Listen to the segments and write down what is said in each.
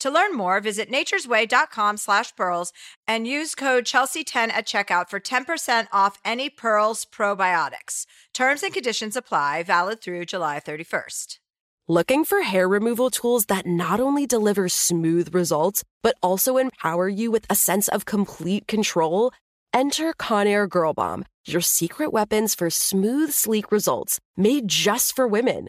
To learn more, visit naturesway.com slash pearls and use code Chelsea10 at checkout for 10% off any Pearls probiotics. Terms and conditions apply, valid through July 31st. Looking for hair removal tools that not only deliver smooth results, but also empower you with a sense of complete control? Enter Conair Girl Bomb, your secret weapons for smooth, sleek results made just for women.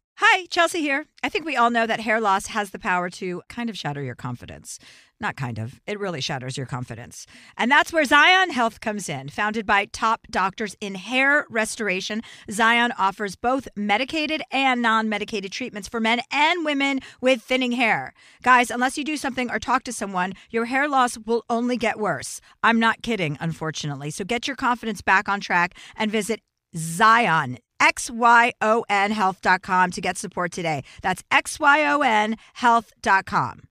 Hi, Chelsea here. I think we all know that hair loss has the power to kind of shatter your confidence. Not kind of, it really shatters your confidence. And that's where Xyon Health comes in. Founded by top doctors in hair restoration, Xyon offers both medicated and non medicated treatments for men and women with thinning hair. Guys, unless you do something or talk to someone, your hair loss will only get worse. I'm not kidding, unfortunately. So get your confidence back on track and visit Xyon, X-Y-O-N health.com to get support today. That's X-Y-O-N health.com.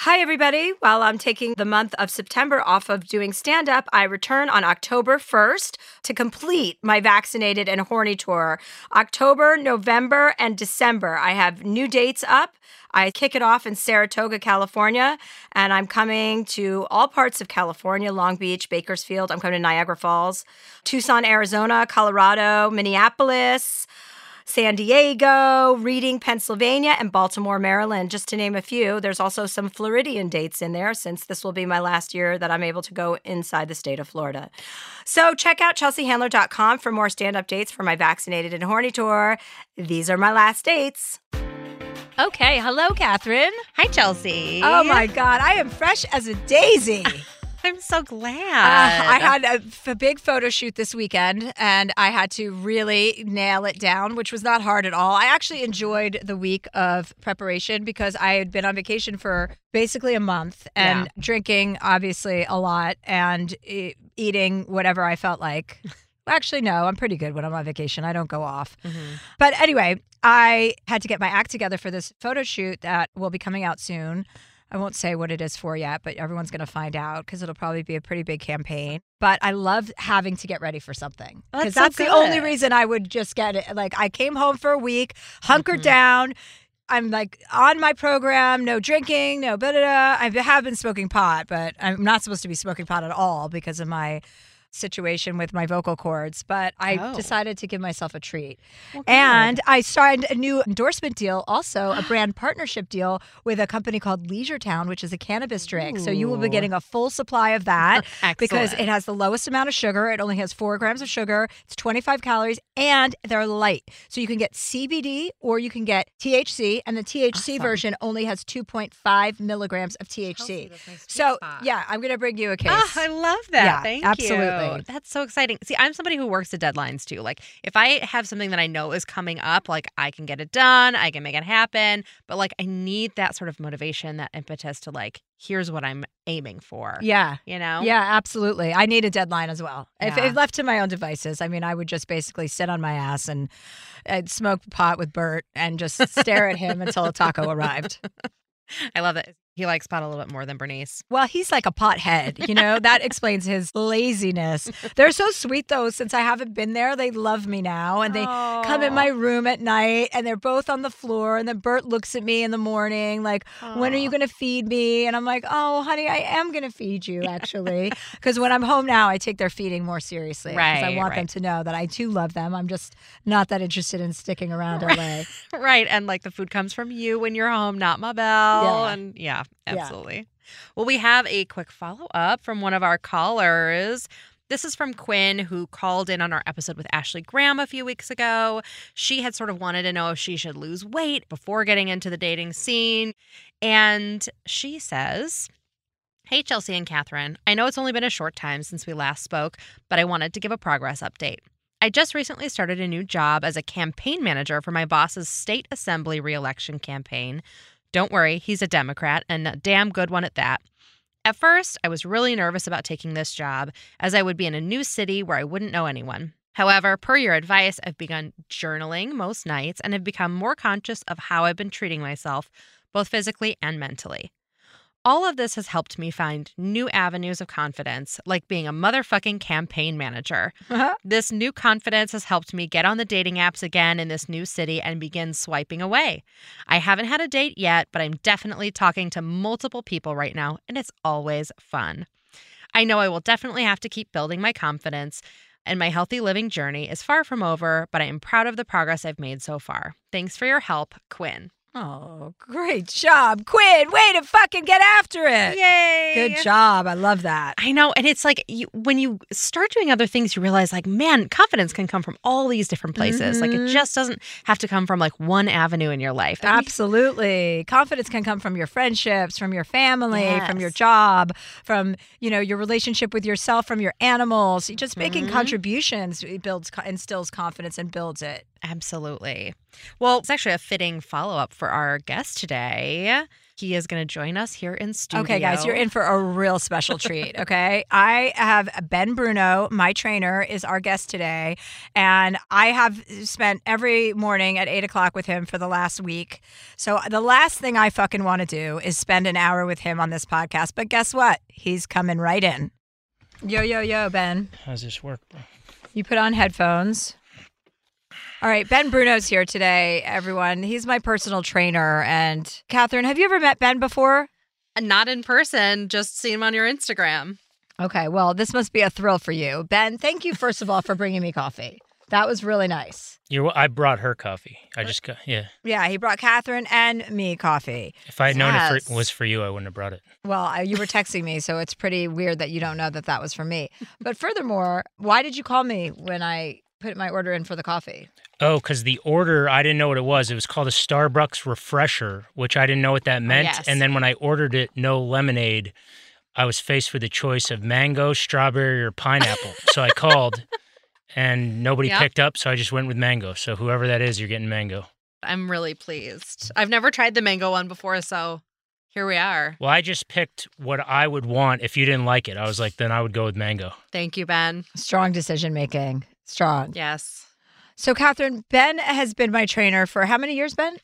Hi, everybody. While I'm taking the month of September off of doing stand up, I return on October 1st to complete my vaccinated and horny tour. October, November, and December, I have new dates up. I kick it off in Saratoga, California, and I'm coming to all parts of California Long Beach, Bakersfield. I'm coming to Niagara Falls, Tucson, Arizona, Colorado, Minneapolis. San Diego, Reading, Pennsylvania, and Baltimore, Maryland, just to name a few. There's also some Floridian dates in there since this will be my last year that I'm able to go inside the state of Florida. So check out chelseahandler.com for more stand up dates for my vaccinated and horny tour. These are my last dates. Okay, hello, Catherine. Hi, Chelsea. Oh my God, I am fresh as a daisy. I'm so glad. Uh, I had a big photo shoot this weekend and I had to really nail it down, which was not hard at all. I actually enjoyed the week of preparation because I had been on vacation for basically a month and Yeah. drinking, obviously, a lot and e- eating whatever I felt like. Actually, no, I'm pretty good when I'm on vacation. I don't go off. But anyway, I had to get my act together for this photo shoot that will be coming out soon. I won't say what it is for yet, but everyone's going to find out because it'll probably be a pretty big campaign. But I love having to get ready for something Oh, that's because so that's the only reason I would just get it. Like I came home for a week, hunkered Mhm. down. I'm like on my program, no drinking, no da da da. I have been smoking pot, but I'm not supposed to be smoking pot at all because of my situation with my vocal cords. But I Oh. decided to give myself a treat. Well. And I signed a new endorsement deal, also a brand partnership deal with a company called Leisure Town, which is a cannabis drink. So you will be getting a full supply of that because it has the lowest amount of sugar. It only has four grams of sugar. It's 25 calories and they're light. So you can get CBD or you can get THC. And the THC Awesome. version only has 2.5 milligrams of THC. Chelsea, that's my sweet So spot. yeah, I'm going to bring you a case. Ah, I love that. Yeah, Thank absolutely. you. That's so exciting. See, I'm somebody who works to deadlines too. Like, if I have something that I know is coming up, like I can get it done, I can make it happen. But like, I need that sort of motivation, that impetus to like here's what I'm aiming for. Yeah. You know? Yeah, absolutely. I need a deadline as well. If, Yeah. if left to my own devices, I mean, I would just basically sit on my ass and I'd smoke pot with Bert and just stare at him until a taco arrived. I love that. He likes pot a little bit more than Bernice. Well, he's like a pothead, you know, that explains his laziness. They're so sweet though, since I haven't been there, they love me now and they come in my room at night and they're both on the floor and then Bert looks at me in the morning like when are you going to feed me and I'm like oh honey I am going to feed you actually because when I'm home now I take their feeding more seriously because I Right, want them to know that I do love them I'm just not that interested in sticking around LA Right. And like the food comes from you when you're home, not my bell. Yeah. And yeah, Yeah. absolutely. Well, we have a quick follow up from one of our callers. This is from Quinn, who called in on our episode with Ashley Graham a few weeks ago. She had sort of wanted to know if she should lose weight before getting into the dating scene. And she says, Hey, Chelsea and Catherine. I know it's only been a short time since we last spoke, but I wanted to give a progress update. I just recently started a new job as a campaign manager for my boss's state assembly reelection campaign. Don't worry, he's a Democrat and a damn good one at that. At first, I was really nervous about taking this job, as I would be in a new city where I wouldn't know anyone. However, per your advice, I've begun journaling most nights and have become more conscious of how I've been treating myself, both physically and mentally. All of this has helped me find new avenues of confidence, like being a motherfucking campaign manager. Uh-huh. This new confidence has helped me get on the dating apps again in this new city and begin swiping away. I haven't had a date yet, but I'm definitely talking to multiple people right now, and it's always fun. I know I will definitely have to keep building my confidence, and my healthy living journey is far from over, but I am proud of the progress I've made so far. Thanks for your help, Quinn. Oh great job Quinn way to fucking get after it Yay! good job I love that I know. And it's like you, when you start doing other things, you realize, like, man, confidence can come from all these different places. Like, it Mhm. just doesn't have to come from like one avenue in your life. And we- Absolutely. Confidence can come from your friendships, from your family, from your job, from, you know, your relationship with yourself, from your animals. Just making Mhm. contributions it builds instills confidence and builds it. Absolutely. Well, it's actually a fitting follow up for our guest today. He is going to join us here in studio. Okay, guys, you're in for a real special treat. Okay. I have Ben Bruno, my trainer, is our guest today. And I have spent every morning at eight o'clock with him for the last week. So the last thing I fucking want to do is spend an hour with him on this podcast. But guess what? He's coming right in. Yo, yo, yo, Ben. How's this work, bro? You put on headphones. All right, Ben Bruno's here today, everyone. He's my personal trainer. And Catherine, have you ever met Ben before? Not in person, just seen him on your Instagram. Okay, well, this must be a thrill for you. Ben, thank you, first of all, for bringing me coffee. That was really nice. You're, I brought her coffee. I just got, yeah. Yeah, he brought Catherine and me coffee. If I had known it for, was for you, I wouldn't have brought it. Well, I- you were texting me, so it's pretty weird that you don't know that that was for me. But furthermore, why did you call me when I put my order in for the coffee? Oh, because the order, I didn't know what it was. It was called a Starbucks Refresher, which I didn't know what that oh, meant. yes. And then when I ordered it, no lemonade, I was faced with the choice of mango, strawberry, or pineapple. so I called and nobody Yep. picked up. So I just went with mango. So whoever that is, you're getting mango. I'm really pleased. I've never tried the mango one before, so here we are. Well, I just picked what I would want if you didn't like it. I was like, then I would go with mango. Thank you, Ben. Strong decision making. Strong. Yes. So, Catherine, Ben has been my trainer for how many years, Ben?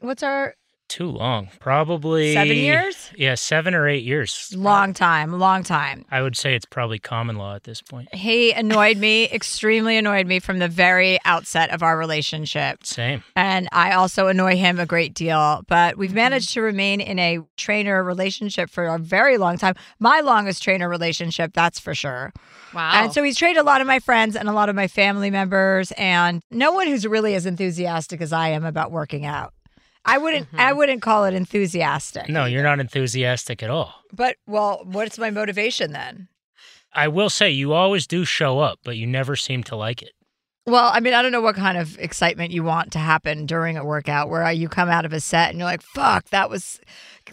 What's our Too long. Probably seven years? Yeah, seven or eight years. Long time, long time. I would say it's probably common law at this point. He annoyed me, extremely annoyed me from the very outset of our relationship. Same. And I also annoy him a great deal. But Mm-hmm. we've managed to remain in a trainer relationship for a very long time. My longest trainer relationship, that's for sure. Wow. And so he's trained a lot of my friends and a lot of my family members, and no one who's really as enthusiastic as I am about working out. I wouldn't. I Mm-hmm. wouldn't call it enthusiastic. No, you're not enthusiastic at all. But well, what's my motivation then? I will say you always do show up, but you never seem to like it. Well, I mean, I don't know what kind of excitement you want to happen during a workout where you come out of a set and you're like, "Fuck, that was,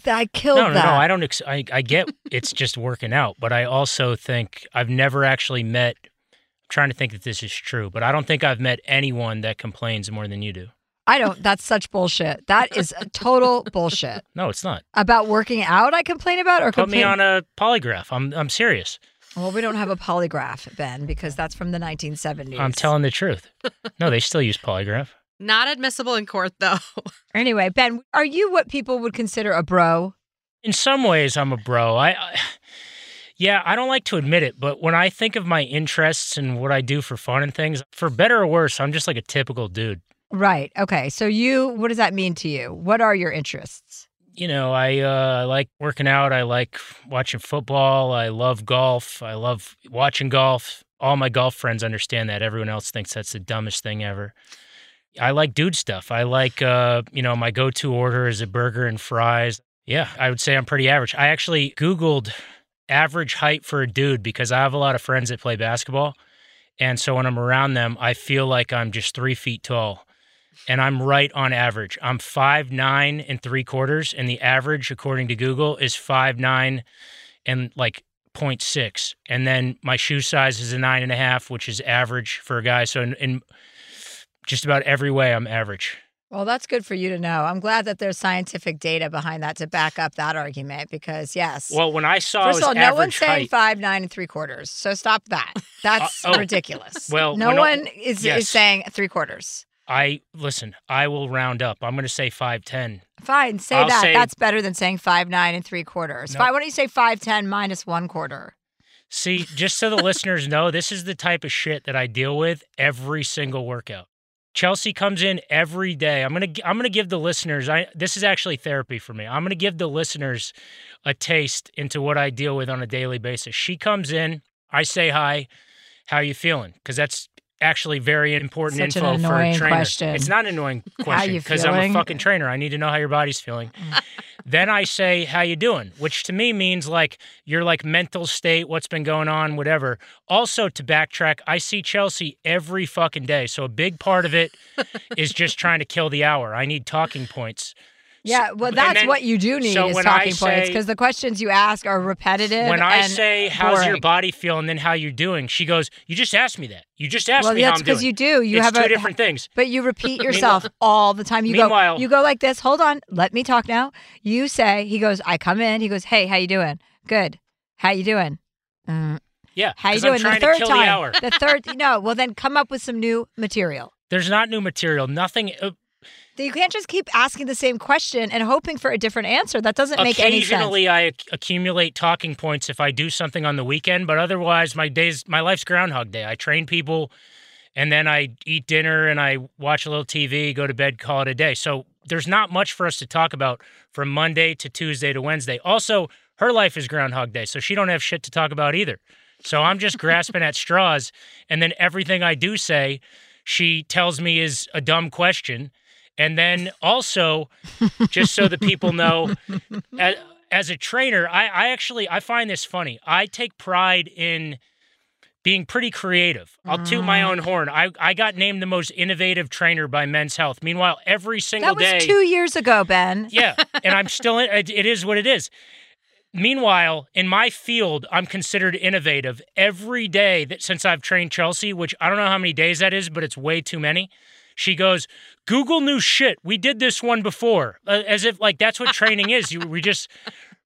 I killed No, no, that." no. I don't. Ex- I, I get it's just working out, but I also think I've never actually met. I'm trying to think that this is true, but I don't think I've met anyone that complains more than you do. I don't. That's such bullshit. That is a total bullshit. No, it's not. About working out, I complain about, or Put complain. me on a polygraph. I'm I'm serious. well, we don't have a polygraph, Ben, because that's from the 1970s. I'm telling the truth. No, they still use polygraph. Not admissible in court, though. Anyway, Ben, are you what people would consider a bro? In some ways, I'm a bro. I, I yeah, I don't like to admit it, but when I think of my interests and what I do for fun and things, for better or worse, I'm just like a typical dude. Right. Okay. So you, what does that mean to you? What are your interests? you know, I uh, like working out. I like watching football. I love golf. I love watching golf. All my golf friends understand that. Everyone else thinks that's the dumbest thing ever. I like dude stuff. I like, uh, you know, my go-to order is a burger and fries. Yeah, I would say I'm pretty average. I actually Googled average height for a dude because I have a lot of friends that play basketball. And so when I'm around them, I feel like I'm just three feet tall and I'm right on average. I'm five nine and three quarters, and the average, according to Google, is five nine and like 0.6. And then my shoe size is a nine and a half, which is average for a guy. So in, in just about every way, I'm average. Well, that's good for you to know. I'm glad that there's scientific data behind that to back up that argument because, yes. Well, when I saw First of all, no one's average saying height, five nine and three quarters. So stop that. Uh, that's oh. ridiculous. Well, no when I- one is, yes. is saying three quarters. I listen. I will round up. I'm going to say five ten. Fine, say I'll that. say- That's better than saying five nine and three quarters. No. Why don't you say five ten minus one quarter? See, just so the listeners know, this is the type of shit that I deal with every single workout. Chelsea comes in every day. I'm gonna I'm gonna give the listeners. I this is actually therapy for me. I'm gonna give the listeners a taste into what I deal with on a daily basis. She comes in. I say hi. How you feeling? Because that's actually very important Such an info for a trainer. question. It's not an annoying question because I'm a fucking trainer. I need to know how your body's feeling. Mm. then I say, "How you doing?" Which to me means like your like mental state, what's been going on, whatever. Also, to backtrack, I see Chelsea every fucking day, so a big part of it is just trying to kill the hour. I need talking points. Yeah, well, that's then- what you do need so is talking points because the questions you ask are repetitive. When I say, "How's your body feel?" and then "How you doing," she goes, "You just asked me that. You just asked well, me how that's I'm because you do. You it's have two a different things. But you repeat yourself all the time. You Meanwhile- go, you go like this. Hold on, let me talk now. You say, he goes, I come in. He goes, Hey, how you doing? Good. How you doing? Mm. Yeah, How you doing? the third time. the hour. The third. No. Well, then come up with some new material. There's not new material. Nothing. Uh, You can't just keep asking the same question and hoping for a different answer. That doesn't make any sense. Occasionally, I ac- accumulate talking points if I do something on the weekend, but otherwise, my days, my life's Groundhog Day. I train people, and then I eat dinner and I watch a little TV, go to bed, call it a day. So there's not much for us to talk about from Monday to Tuesday to Wednesday. Also, her life is Groundhog Day, so she don't have shit to talk about either. So I'm just grasping at straws, and then everything I do say, she tells me is a dumb question. And then also, just so the people know, as, as a trainer, I, I actually I find this funny. I take pride in being pretty creative. I'll toot my mm. own horn. I, I got named the most innovative trainer by Men's Health. Meanwhile, every single that was day, two years ago, Ben. yeah, and I'm still in. It, it is what it is. Meanwhile, in my field, I'm considered innovative every day that since I've trained Chelsea, which I don't know how many days that is, but it's way too many. She goes, "Google new shit. We did this one before," Uh, as if like that's what training is. You we just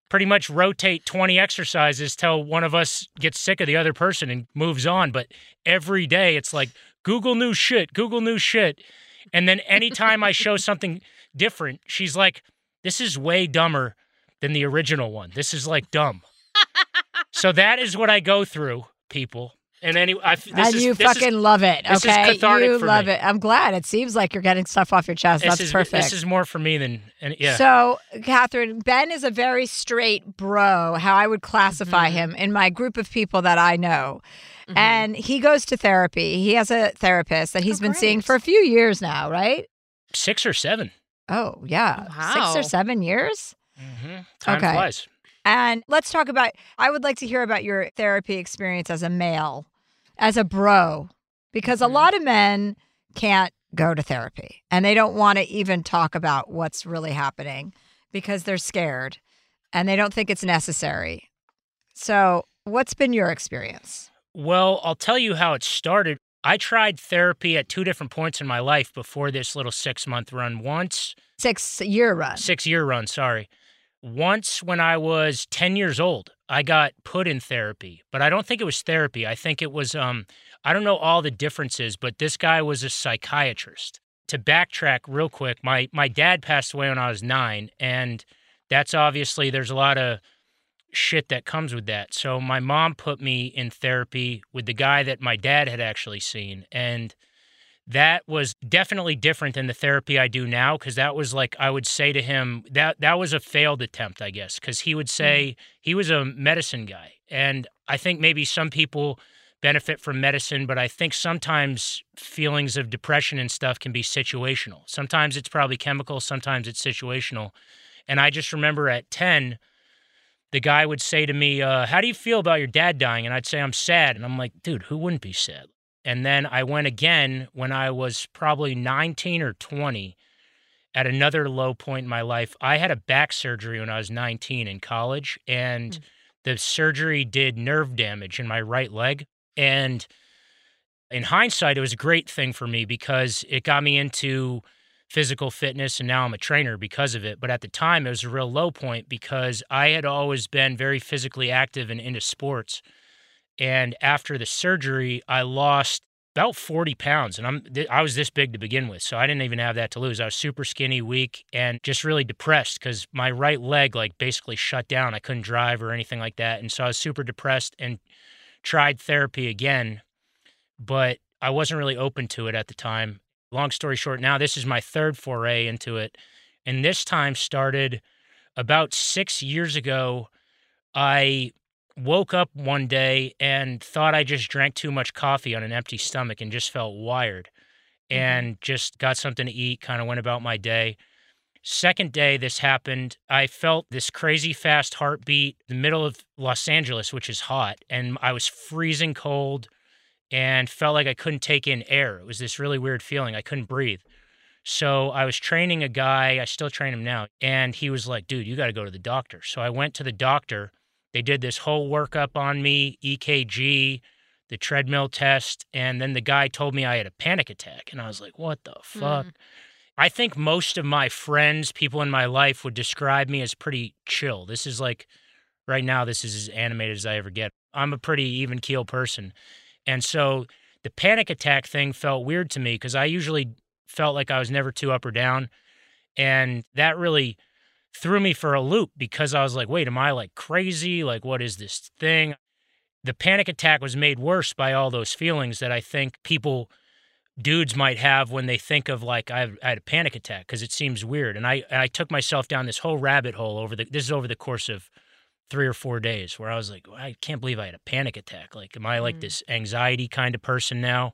pretty much rotate 20 exercises till one of us gets sick of the other person and moves on. But every day it's like Google new shit, Google new shit. And then anytime I show something different, she's like, this is way dumber than the original one. This is like dumb. so that is what I go through, people. And anyway, I, this and is, you this is- fucking love it. this is Okay, cathartic you for love me. it. I'm glad. It seems like you're getting stuff off your chest. this That's is, perfect. This is more for me than, and yeah. So, Catherine, Ben is a very straight bro, how I would classify Mm-hmm. him in my group of people that I know. And he goes to therapy. He has a therapist that he's Oh, been seeing for a few years now, right? Six or seven. Oh, yeah. Six or seven years? hmm Time Okay. flies. And let's talk about, I would like to hear about your therapy experience as a male, as a bro, because a Mhm. lot of men can't go to therapy and they don't want to even talk about what's really happening because they're scared and they don't think it's necessary. So, what's been your experience? Well, I'll tell you how it started. I tried therapy at two different points in my life before this little six month run. Once, Six year run. six year run, sorry. Once when I was 10 years old, I got put in therapy, but I don't think it was therapy. I think it was, um, I don't know all the differences, but this guy was a psychiatrist. To backtrack real quick, my, my dad passed away when I was nine, and that's obviously, there's a lot of shit that comes with that. So my mom put me in therapy with the guy that my dad had actually seen. And that was definitely different than the therapy I do now because that was like I would say to him that that was a failed attempt, I guess, because he would say he was a medicine guy, and I think maybe some people benefit from medicine, but I think sometimes feelings of depression and stuff can be situational. Sometimes it's probably chemical, sometimes it's situational, and I just remember at ten. The guy would say to me, uh, "How do you feel about your dad dying?" And I'd say, "I'm sad." And I'm like, "Dude, who wouldn't be sad?" And then I went again when I was probably 19 or 20 at another low point in my life. I had a back surgery when I was 19 in college, and Mm. the surgery did nerve damage in my right leg. And in hindsight, it was a great thing for me because it got me into physical fitness, and now I'm a trainer because of it. But at the time, it was a real low point because I had always been very physically active and into sports. And after the surgery, I lost about 40 pounds. And I'm th- I was this big to begin with. So I didn't even have that to lose. I was super skinny, weak, and just really depressed because my right leg like basically shut down. I couldn't drive or anything like that. And so I was super depressed and tried therapy again, but I wasn't really open to it at the time. Long story short, now this is my third foray into it. And this time started about six years ago. I woke up one day and thought I just drank too much coffee on an empty stomach and just felt wired mm-hmm. and just got something to eat, kind of went about my day. Second day this happened, I felt this crazy fast heartbeat in the middle of Los Angeles, which is hot, and I was freezing cold and felt like I couldn't take in air. It was this really weird feeling. I couldn't breathe. So I was training a guy, I still train him now, and he was like, dude, you got to go to the doctor. So I went to the doctor. They did this whole workup on me, EKG, the treadmill test, and then the guy told me I had a panic attack. And I was like, what the fuck? Mm. I think most of my friends, people in my life would describe me as pretty chill. This is like, right now, this is as animated as I ever get. I'm a pretty even keel person. And so the panic attack thing felt weird to me because I usually felt like I was never too up or down. And that really threw me for a loop because I was like, wait, am I like crazy? Like, what is this thing? The panic attack was made worse by all those feelings that I think people, dudes, might have when they think of like, I, had a panic attack because it seems weird. And I, I took myself down this whole rabbit hole over the, this is over the course of three or four days where I was like, I can't believe I had a panic attack. Like, am I like Mm. this anxiety kind of person now?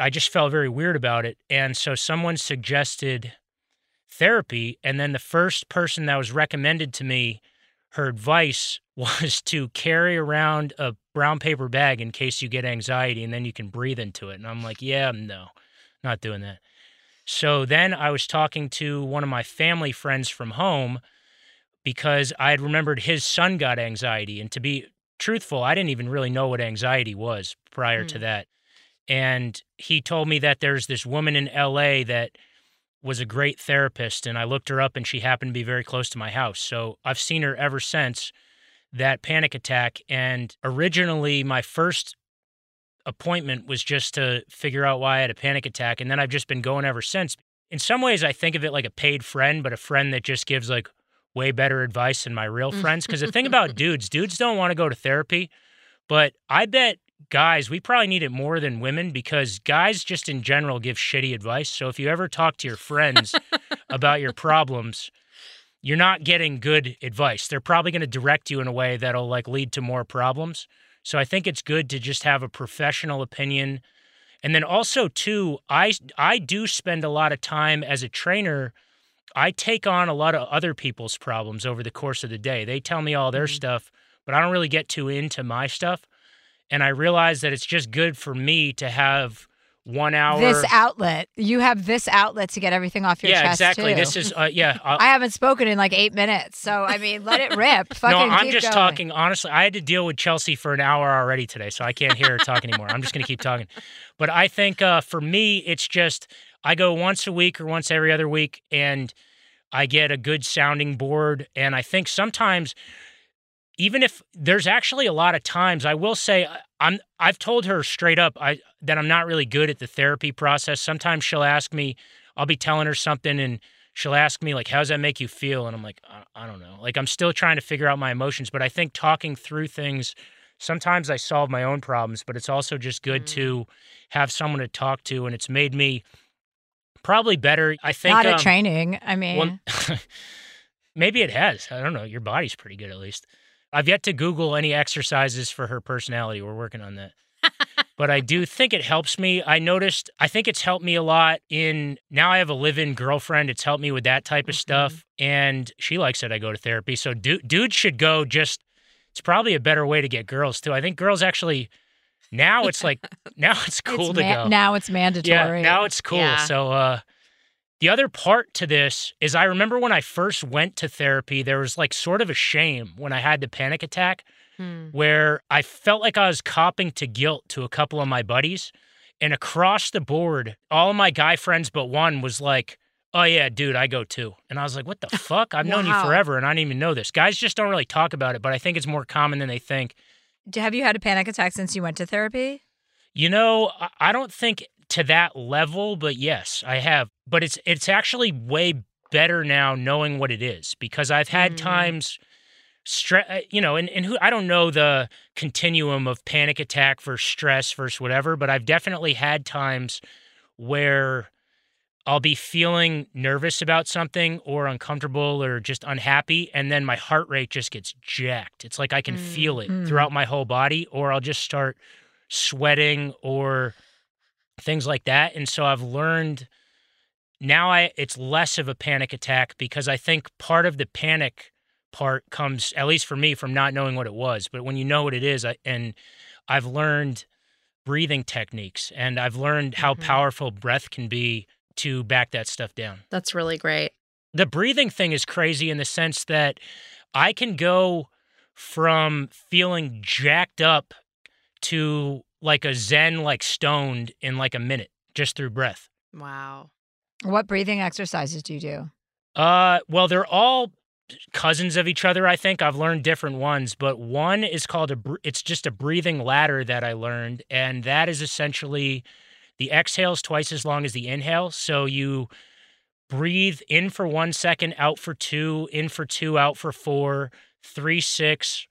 I just felt very weird about it. And so someone suggested therapy. And then the first person that was recommended to me, her advice was to carry around a brown paper bag in case you get anxiety and then you can breathe into it. And I'm like, yeah, no, not doing that. So then I was talking to one of my family friends from home because I had remembered his son got anxiety. And to be truthful, I didn't even really know what anxiety was prior to Mm. that. And he told me that there's this woman in LA that was a great therapist. And I looked her up and she happened to be very close to my house. So I've seen her ever since that panic attack. And originally, my first appointment was just to figure out why I had a panic attack. And then I've just been going ever since. In some ways, I think of it like a paid friend, but a friend that just gives like way better advice than my real friends. Because the thing about mm-hmm. dudes, dudes don't want to go to therapy, but I bet guys, we probably need it more than women because guys just in general give shitty advice. So if you ever talk to your friends about your problems, you're not getting good advice. They're probably going to direct you in a way that'll like lead to more problems. So I think it's good to just have a professional opinion. And then also too, I I do spend a lot of time as a trainer I take on a lot of other people's problems over the course of the day. They tell me all their Mhm. stuff, but I don't really get too into my stuff. And I realize that it's just good for me to have one hour. This outlet. You have this outlet to get everything off your yeah, chest. Yeah, exactly. too. This is uh, yeah. uh, I haven't spoken in like eight minutes, so I mean, let it rip. Fucking no, I'm just going. talking honestly. I had to deal with Chelsea for an hour already today, so I can't hear her talk anymore. I'm just going to keep talking. But I think uh, for me, it's just I go once a week or once every other week, and I get a good sounding board. And I think sometimes, even if there's actually a lot of times, I will say I- I'm I've told her straight up I that I'm not really good at the therapy process. Sometimes she'll ask me, I'll be telling her something and she'll ask me like how does that make you feel and i'm like I, I don't know like i'm still trying to figure out my emotions but i think talking through things sometimes i solve my own problems but it's also just good Mm. to have someone to talk to and it's made me probably better i think Not um, training. I mean, well, maybe it has i don't know your body's pretty good at least i've yet to google any exercises for her personality we're working on that but I do think it helps me. I noticed, I think it's helped me a lot in now I have a live in girlfriend. It's helped me with that type of Mhm. stuff. And she likes it. I go to therapy. So dude, dude should go just, it's probably a better way to get girls too. I think girls actually, now it's like, now it's cool it's to go. now it's mandatory. Yeah, now it's cool. Yeah. So uh the other part to this is I remember when I first went to therapy, there was like sort of a shame when I had the panic attack Hmm. where I felt like I was copping to guilt to a couple of my buddies. And across the board, all of my guy friends but one was like, Oh yeah, dude, I go too. And I was like, What the fuck? I've known you forever and I didn't even know this. Guys just don't really talk about it, but I think it's more common than they think. Have you had a panic attack since you went to therapy? You know, I don't think to that level, but yes, I have. But it's it's actually way better now knowing what it is because I've had Mm. times stress, you know, and, and who I don't know the continuum of panic attack versus stress versus whatever, but I've definitely had times where I'll be feeling nervous about something or uncomfortable or just unhappy, and then my heart rate just gets jacked. It's like I can feel it Mm. throughout my whole body, or I'll just start sweating or things like that. And so I've learned now I it's less of a panic attack because I think part of the panic part comes at least for me from not knowing what it was. But when you know what it is, I, and I've learned breathing techniques and I've learned how Mhm. powerful breath can be to back that stuff down. That's really great. The breathing thing is crazy in the sense that I can go from feeling jacked up to like a zen like stoned in like a minute just through breath. Wow. What breathing exercises do you do? Uh, well, they're all cousins of each other. I think I've learned different ones, but one is called a. It's just a breathing ladder that I learned, and that is essentially the exhales twice as long as the inhale. So you breathe in for one second, out for two, in for two, out for four, three, six,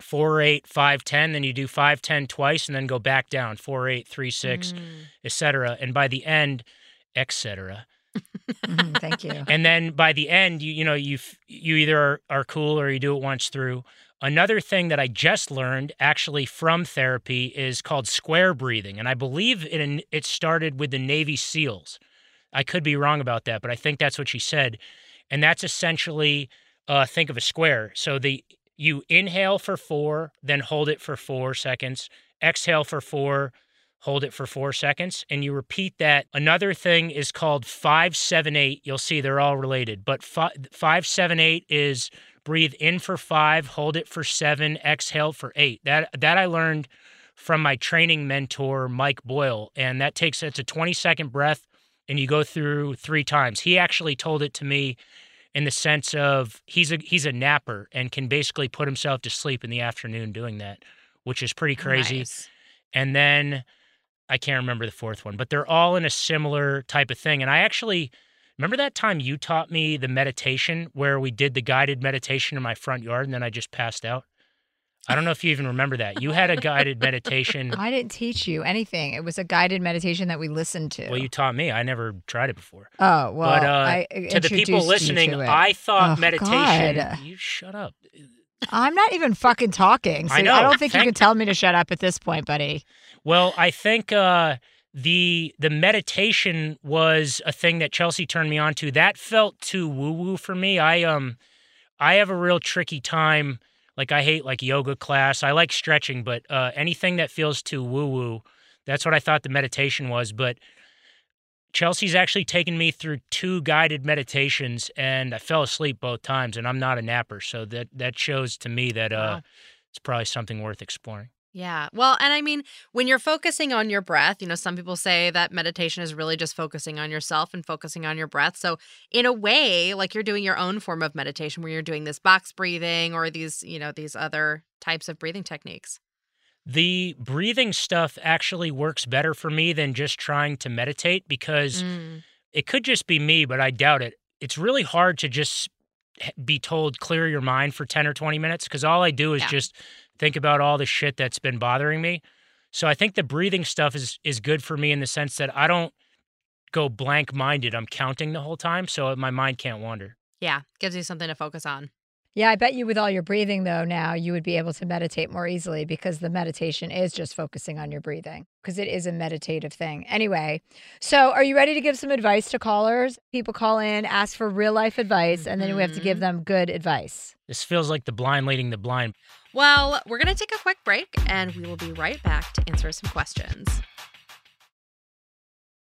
four, eight, five, ten. Then you do five, ten twice, and then go back down four, eight, three, six, Mm. etc. And by the end, etc. Mhm, thank you. and then by the end you you know you you either are, are cool or you do it once through another thing that i just learned actually from therapy is called square breathing and i believe it it started with the navy seals i could be wrong about that but i think that's what she said and that's essentially uh, think of a square so the you inhale for four then hold it for four seconds exhale for four hold it for four seconds, and you repeat that. Another thing is called five, seven, eight. You'll see they're all related, but five, five, seven, eight is breathe in for five, hold it for seven, exhale for eight. That that I learned from my training mentor Mike Boyle, and that takes it's a 20 second breath, and you go through three times. He actually told it to me in the sense of he's a he's a napper and can basically put himself to sleep in the afternoon doing that, which is pretty crazy Nice. and then I can't remember the fourth one, but they're all in a similar type of thing. And I actually remember that time you taught me the meditation where we did the guided meditation in my front yard and then I just passed out. I don't know if you even remember that. You had a guided meditation. I didn't teach you anything. It was a guided meditation that we listened to. Well, you taught me. I never tried it before. oh well, but uh, I to the people listening. I thought Oh, meditation. God. You shut up. I'm not even fucking talking. So I I, don't think you can tell me to shut up at this point, buddy. Well, I think uh, the the meditation was a thing that Chelsea turned me on to. That felt too woo woo for me. I um I have a real tricky time. Like I hate like yoga class. I like stretching, but uh, anything that feels too woo woo, That's what I thought the meditation was. But Chelsea's actually taken me through two guided meditations, and I fell asleep both times. And I'm not a napper, so that that shows to me that uh, Wow. it's probably something worth exploring. Yeah. Well, and I mean, when you're focusing on your breath, you know, some people say that meditation is really just focusing on yourself and focusing on your breath. So, in a way, like you're doing your own form of meditation where you're doing this box breathing or these, you know, these other types of breathing techniques. The breathing stuff actually works better for me than just trying to meditate because Mm. it could just be me, but I doubt it. It's really hard to just be told clear your mind for 10 or 20 minutes because all I do is Yeah. just think about all the shit that's been bothering me. So I think the breathing stuff is is good for me in the sense that I don't go blank minded. I'm counting the whole time so my mind can't wander. Yeah. Gives you something to focus on. Yeah, I bet you with all your breathing though now you would be able to meditate more easily because the meditation is just focusing on your breathing because it is a meditative thing. Anyway, so are you ready to give some advice to callers? People call in, ask for real life advice, and then we have to give Mhm. them good advice. This feels like the blind leading the blind. Well, we're going to take a quick break and we will be right back to answer some questions.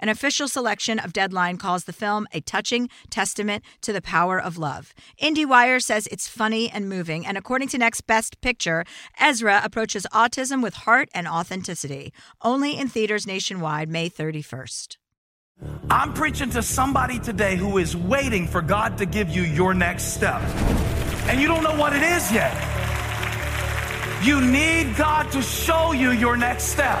An official selection of Deadline calls the film a touching testament to the power of love. IndieWire says it's funny and moving, and according to Next Best Picture, Ezra approaches autism with heart and authenticity. Only in theaters nationwide, May 31st. I'm preaching to somebody today who is waiting for God to give you your next step. And you don't know what it is yet. You need God to show you your next step.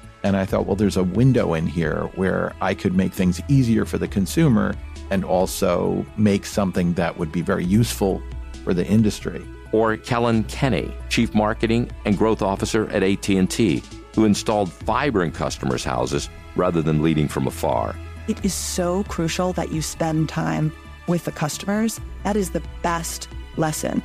And I thought, well, there's a window in here where I could make things easier for the consumer and also make something that would be very useful for the industry. Or Kellyn Kenny, Chief Marketing and Growth Officer at AT&T, who installed fiber in customers' houses rather than leading from afar. It is so crucial that you spend time with the customers. That is the best lesson.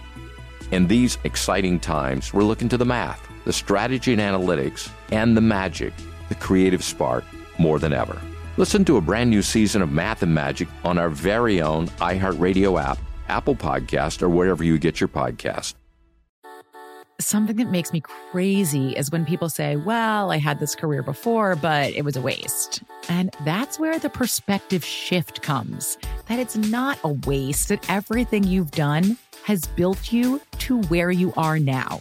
In these exciting times, we're looking to the math, the strategy and analytics, and the magic, the creative spark, more than ever. Listen to a brand new season of Math and Magic on our very own iHeartRadio app, Apple Podcast, or wherever you get your podcast. Something that makes me crazy is when people say, Well, I had this career before, but it was a waste. And that's where the perspective shift comes that it's not a waste, that everything you've done has built you to where you are now.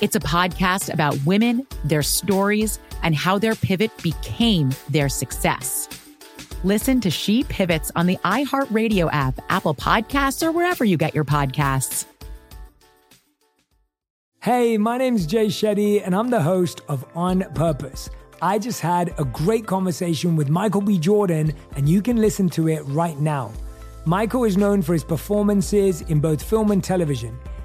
It's a podcast about women, their stories, and how their pivot became their success. Listen to She Pivots on the iHeartRadio app, Apple Podcasts, or wherever you get your podcasts. Hey, my name's Jay Shetty, and I'm the host of On Purpose. I just had a great conversation with Michael B. Jordan, and you can listen to it right now. Michael is known for his performances in both film and television.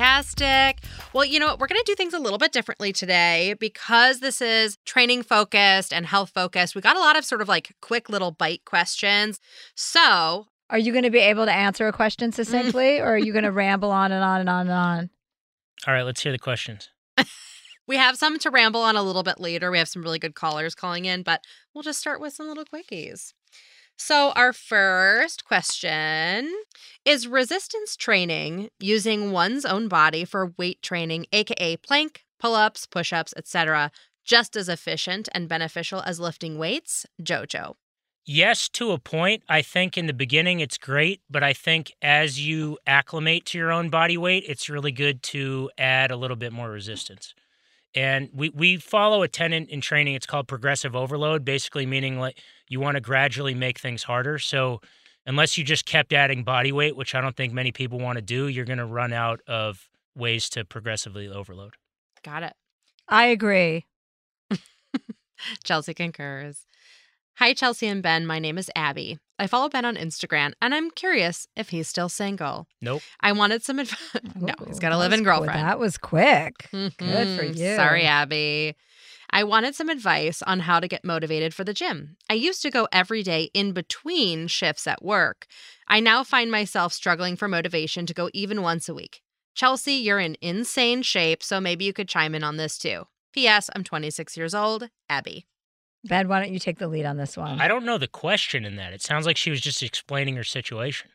Fantastic. Well, you know what? We're going to do things a little bit differently today because this is training focused and health focused. We got a lot of sort of like quick little bite questions. So, Are you going to be able to answer a question succinctly, mm. or are you going to ramble on and on and on and on? All right, let's hear the questions. we have some to ramble on a little bit later. We have some really good callers calling in, but we'll just start with some little quickies. So, our first question is resistance training using one's own body for weight training, aka plank, pull-ups, push-ups, etc., just as efficient and beneficial as lifting weights? Jojo. Yes, to a point. I think in the beginning it's great, but I think as you acclimate to your own body weight, it's really good to add a little bit more resistance. And we, we follow a tenant in training. It's called progressive overload, basically meaning like you want to gradually make things harder. So unless you just kept adding body weight, which I don't think many people want to do, you're going to run out of ways to progressively overload. Got it. I agree. Chelsea concurs. Hi, Chelsea and Ben. My name is Abby. I follow Ben on Instagram, and I'm curious if he's still single. Nope. I wanted some advice. no, he's got a That was live-in quick. girlfriend. That was quick. Good for Mhm. you. Sorry, Abby. I wanted some advice on how to get motivated for the gym. I used to go every day in between shifts at work. I now find myself struggling for motivation to go even once a week. Chelsea, you're in insane shape, so maybe you could chime in on this too. P.S. I'm 26 years old. Abby. Ben, why don't you take the lead on this one? I don't know the question in that. It sounds like she was just explaining her situation.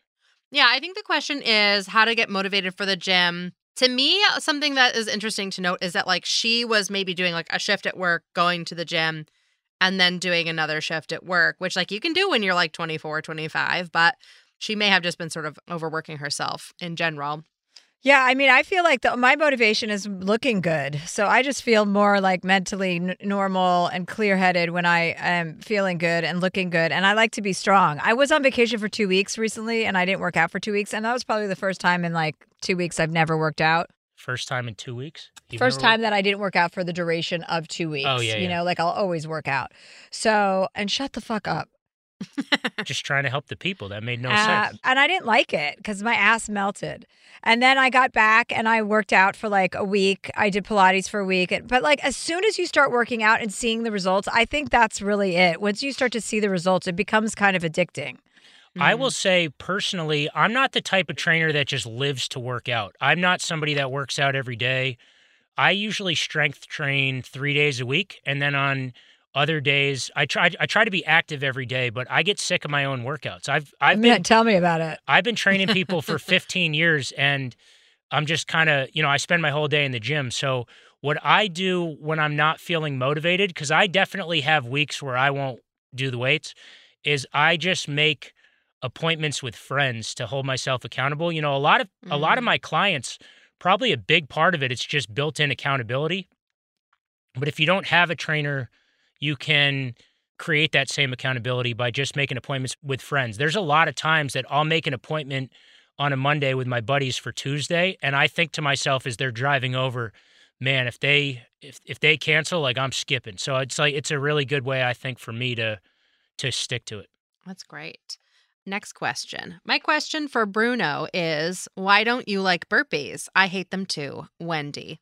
Yeah, I think the question is how to get motivated for the gym. To me, uh, something that is interesting to note is that like she was maybe doing like a shift at work, going to the gym, and then doing another shift at work, which like you can do when you're like 24, 25, but she may have just been sort of overworking herself in general. Yeah, I mean, I feel like the, my motivation is looking good. So I just feel more like mentally n- normal and clear headed when I am feeling good and looking good. And I like to be strong. I was on vacation for two weeks recently and I didn't work out for two weeks. And that was probably the first time in like two weeks I've never worked out. First time in two weeks. You've First time that I didn't work out for the duration of two oh, weeks. Oh, yeah, You yeah. know, like I'll always work out. So, and shut the fuck up. Just trying to help the people. That made no Uh, sense. and I didn't like it because my ass melted. And then I got back and I worked out for like a week. I did Pilates for a week. But like as soon as you start working out and seeing the results, I think that's really it. Once you start to see the results, it becomes kind of addicting. I will say personally, I'm not the type of trainer that just lives to work out. I'm not somebody that works out every day. I usually strength train three days a week, and then on other days, I try I try to be active every day, but I get sick of my own workouts. I've I've been tell me about it. I've been training people for 15 years, and I'm just kind of you know I spend my whole day in the gym. So what I do when I'm not feeling motivated, because I definitely have weeks where I won't do the weights, is I just make appointments with friends to hold myself accountable. You know, a lot of a lot of mm-hmm. my clients, probably a big part of it, it's just built-in accountability. But if you don't have a trainer, you can create that same accountability by just making appointments with friends. There's a lot of times that I'll make an appointment on a Monday with my buddies for Tuesday, and I think to myself as they're driving over, man, if they if if they cancel, like I'm skipping. So it's like it's a really good way I think for me to to stick to it. That's great. Next question. My question for Bruno is why don't you like burpees? I hate them too. Wendy.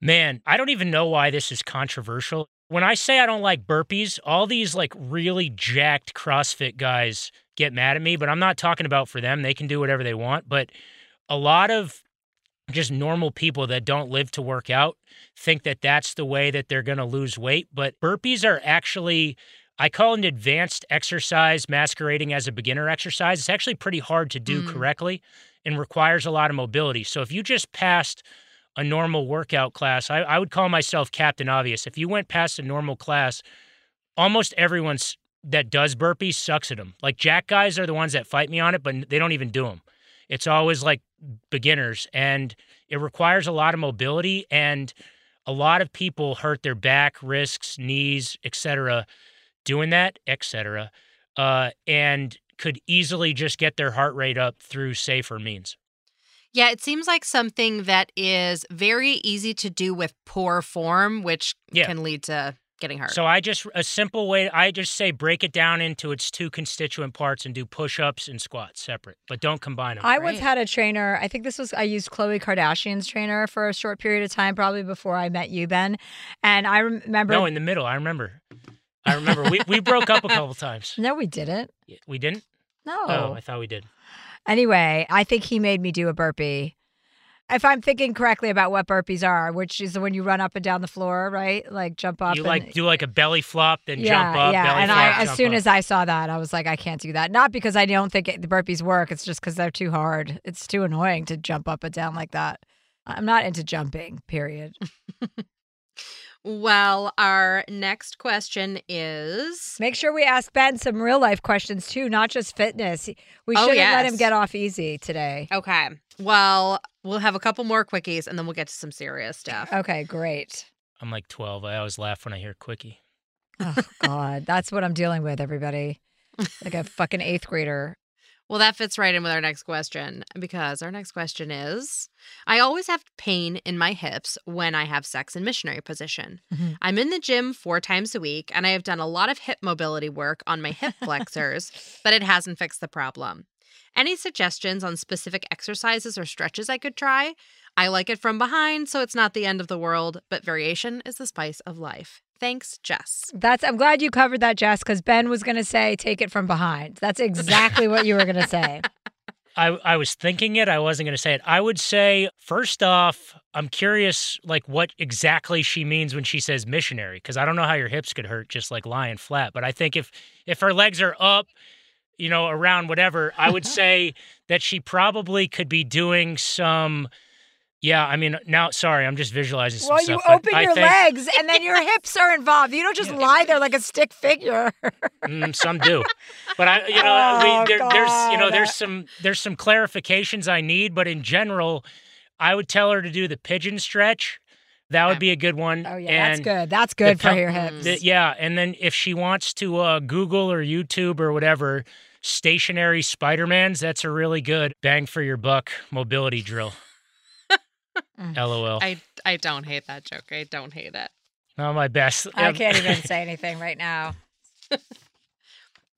Man, I don't even know why this is controversial. When I say I don't like burpees, all these like really jacked CrossFit guys get mad at me, but I'm not talking about for them. They can do whatever they want. But a lot of just normal people that don't live to work out think that that's the way that they're going to lose weight. But burpees are actually, I call an advanced exercise masquerading as a beginner exercise. It's actually pretty hard to do Mm. correctly and requires a lot of mobility. So if you just passed a normal workout class, I, I would call myself Captain Obvious. If you went past a normal class, almost everyone that does burpees sucks at them. Like jack guys are the ones that fight me on it, but they don't even do them. It's always like beginners, and it requires a lot of mobility, and a lot of people hurt their back, wrists, knees, etc. Doing that, etc. Uh, and could easily just get their heart rate up through safer means. Yeah, it seems like something that is very easy to do with poor form, which Yeah. can lead to getting hurt. So I just a simple way I just say break it down into its two constituent parts and do push-ups and squats separate, but don't combine them. I once had a trainer. I think this was I used Khloe Kardashian's trainer for a short period of time, probably before I met you, Ben. And I remember. No, in the middle. I remember. I remember. we we broke up a couple times. No, we didn't. We didn't. No. Oh, I thought we did. Anyway, I think he made me do a burpee. If I'm thinking correctly about what burpees are, which is when you run up and down the floor, right? Like jump up. You and, like do like a belly flop, then yeah, jump up. yeah. and flop, I, as soon up. as I saw that, I was like, I can't do that. Not because I don't think it, the burpees work. It's just because they're too hard. It's too annoying to jump up and down like that. I'm not into jumping. Period. well, our next question is Make sure we ask Ben some real life questions too, not just fitness. We Oh, shouldn't let him get off easy today. Okay. Well, we'll have a couple more quickies and then we'll get to some serious stuff. Okay, great. I'm like 12. I always laugh when I hear quickie. Oh God, that's what I'm dealing with, everybody. Like a fucking eighth grader. Well, that fits right in with our next question because our next question is I always have pain in my hips when I have sex in missionary position. Mhm. I'm in the gym four times a week and I have done a lot of hip mobility work on my hip flexors, but it hasn't fixed the problem. Any suggestions on specific exercises or stretches I could try? I like it from behind, so it's not the end of the world, but variation is the spice of life. Thanks, Jess. That's. I'm glad you covered that, Jess, because Ben was going to say take it from behind. That's exactly what you were going to say. I, I was thinking it. I wasn't going to say it. I would say, first off, I'm curious, like, what exactly she means when she says missionary, because I don't know how your hips could hurt just like lying flat. But I think if if her legs are up, you know, around whatever, I would say that she probably could be doing some. Yeah, I mean, now, sorry, I'm just visualizing some Well, you stuff. but open your think- legs and then your hips are involved. You don't just lie there like a stick figure. Mm, some do, but I, you know, Oh, we, there, there's, you know, there's some, there's some clarifications I need, but in general, I would tell her to do the pigeon stretch. That would be a good one. Oh yeah, that's good. That's the good for your hips. the- yeah, and then if she wants to uh, Google or YouTube or whatever, stationary Spider-Mans, that's a really good bang for your buck mobility drill. Mm. LOL. I, I don't hate that joke. I don't hate it. Not my best. I can't even say anything right now.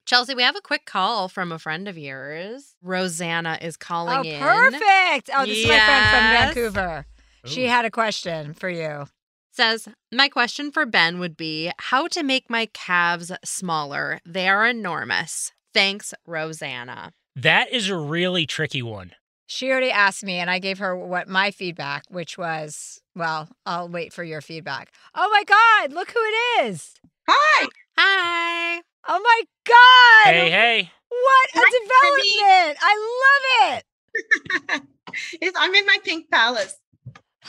Chelsea, we have a quick call from a friend of yours. Rosanna is calling Oh, in. perfect. Oh, this is my friend from Yes. Vancouver. She had a question for you. Says, My question for Ben would be how to make my calves smaller. They are enormous. Thanks, Rosanna. That is a really tricky one. She already asked me, and I gave her what my feedback, which was, well, I'll wait for your feedback. Oh my God, look who it is. Hi. Hi. Oh my God. Hey, hey. What a development. I love it. It's, I'm in my pink palace.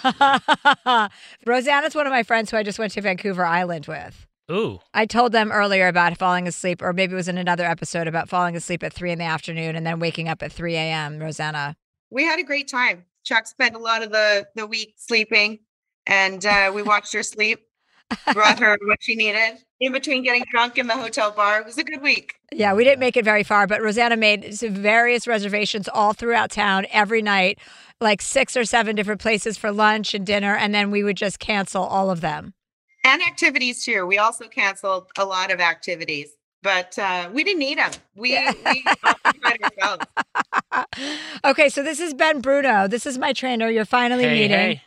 Rosanna's one of my friends who I just went to Vancouver Island with. Ooh. I told them earlier about falling asleep, or maybe it was in another episode about falling asleep at three in the afternoon and then waking up at 3 a.m. Rosanna. We had a great time. Chuck spent a lot of the, the week sleeping and uh, we watched her sleep. brought her what she needed in between getting drunk in the hotel bar. It was a good week. Yeah, we didn't make it very far, but Rosanna made various reservations all throughout town every night, like six or seven different places for lunch and dinner, and then we would just cancel all of them. And activities too. We also canceled a lot of activities, but uh, we didn't need them. We, we ourselves. okay, so this is Ben Bruno. This is my trainer. You're finally Hey, meeting. hey.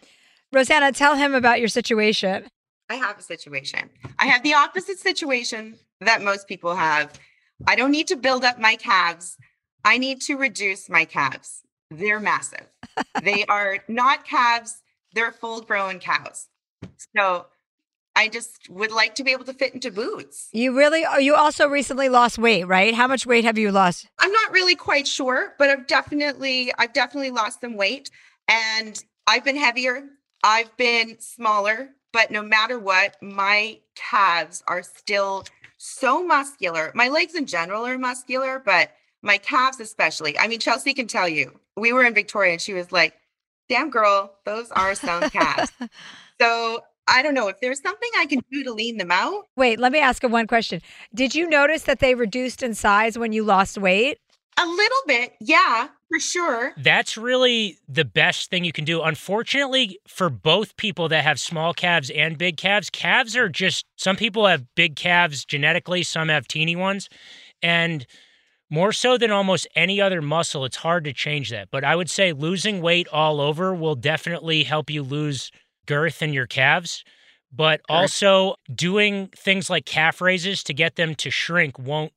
Rosanna, tell him about your situation. I have a situation. I have the opposite situation that most people have. I don't need to build up my calves. I need to reduce my calves. They're massive. they are not calves, they're full grown cows. So I just would like to be able to fit into boots. You really, oh, you also recently lost weight, right? How much weight have you lost? I'm not really quite sure, but I've definitely I've definitely lost some weight and I've been heavier. I've been smaller, but no matter what, my calves are still so muscular. My legs in general are muscular, but my calves especially. I mean, Chelsea can tell you. We were in Victoria and she was like, "Damn girl, those are some calves." so, I don't know if there's something I can do to lean them out. Wait, let me ask you one question. Did you notice that they reduced in size when you lost weight? A little bit, yeah, for sure. That's really the best thing you can do. Unfortunately, for both people that have small calves and big calves, calves are just some people have big calves genetically, some have teeny ones. And more so than almost any other muscle, it's hard to change that. But I would say losing weight all over will definitely help you lose girth in your calves. But also doing things like calf raises to get them to shrink won't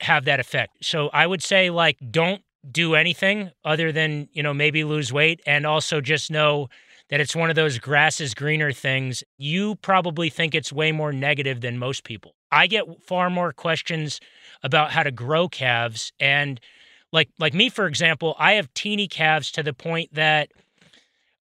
have that effect. So I would say like don't do anything other than, you know, maybe lose weight and also just know that it's one of those grass is greener things. You probably think it's way more negative than most people. I get far more questions about how to grow calves and like like me for example, I have teeny calves to the point that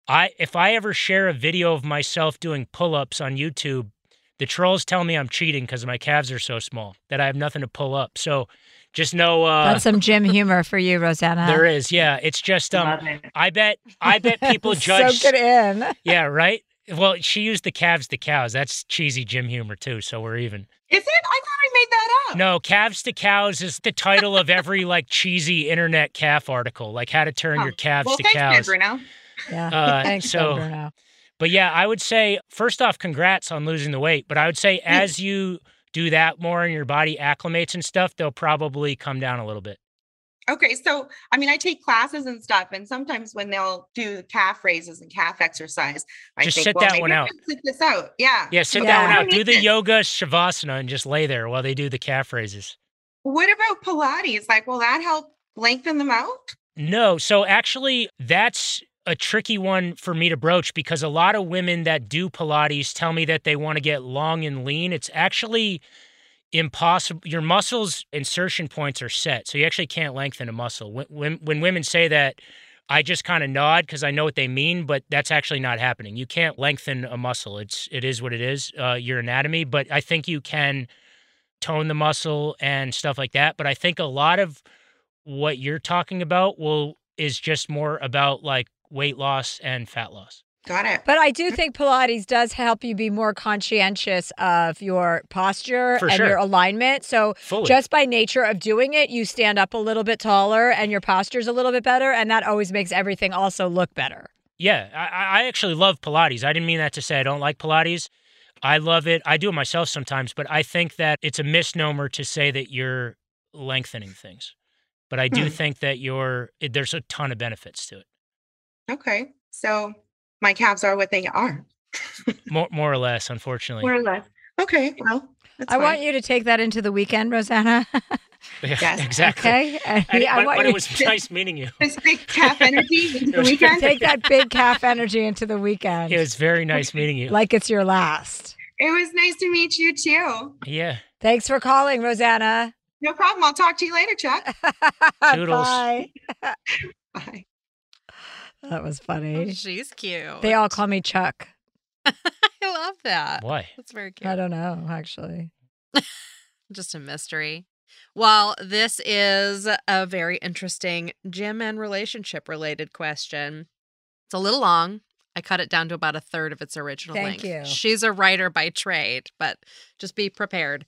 I if I ever share a video of myself doing pull-ups on YouTube, the trolls tell me I'm cheating because my calves are so small that I have nothing to pull up. So just know uh, That's some gym humor for you, Rosanna. there is, yeah. It's just um, I bet I bet people So judge. good in. Yeah, right. Well, she used the calves to cows. That's cheesy gym humor too. So we're even. Is it? I thought I made that up. No, calves to cows is the title of every like cheesy internet calf article, like how to turn your calves well, to thanks, Ben cows. Bruno. Yeah. Uh, Thanks, so- Bruno. But yeah, I would say first off, congrats on losing the weight. But I would say as you do that more and your body acclimates and stuff, they'll probably come down a little bit. Okay, so I mean, I take classes and stuff, and sometimes when they'll do calf raises and calf exercise, I Just think, sit well, that maybe one out. Sit this out, yeah. Yeah, sit Okay, that one out. Do the yoga shavasana and just lay there while they do the calf raises. What about Pilates? Like, will that help lengthen them out? No. So actually, that's a tricky one for me to broach because a lot of women that do Pilates tell me that they want to get long and lean. It's actually impossible. Your muscles insertion points are set, so you actually can't lengthen a muscle. When when, when women say that, I just kind of nod because I know what they mean, but that's actually not happening. You can't lengthen a muscle. It's it is what it is. Uh, your anatomy, but I think you can tone the muscle and stuff like that. But I think a lot of what you're talking about will is just more about like weight loss and fat loss. Got it. But I do think Pilates does help you be more conscientious of your posture For and sure. your alignment. So Fully. just by nature of doing it, you stand up a little bit taller and your posture's a little bit better, and that always makes everything also look better. Yeah, I, I I actually love Pilates. I didn't mean that to say I don't like Pilates. I love it. I do it myself sometimes, but I think that it's a misnomer to say that you're lengthening things. But I do Hmm. think that you're it, there's a ton of benefits to it, Okay, so my calves are what they are, more more or less. Unfortunately, more or less. Okay, well, that's I want you to take that into the weekend, Rosanna. Yeah, Yes. exactly. okay? And And it- I but, want but it was nice meeting you. this big calf energy into the weekend. Take that big calf energy into the weekend. It was very nice meeting you. like it's your last. It was nice to meet you too. yeah. Thanks for calling, Rosanna. No problem. I'll talk to you later, Chuck. Toodles. Bye. Bye. That was funny. Oh, she's cute. They all call me Chuck. I love that. Why? That's very cute. I don't know, actually. Just a mystery. Well, this is a very interesting gym and relationship related question. It's a little long. I cut it down to about a third of its original Thank length. you. She's a writer by trade, but just be prepared.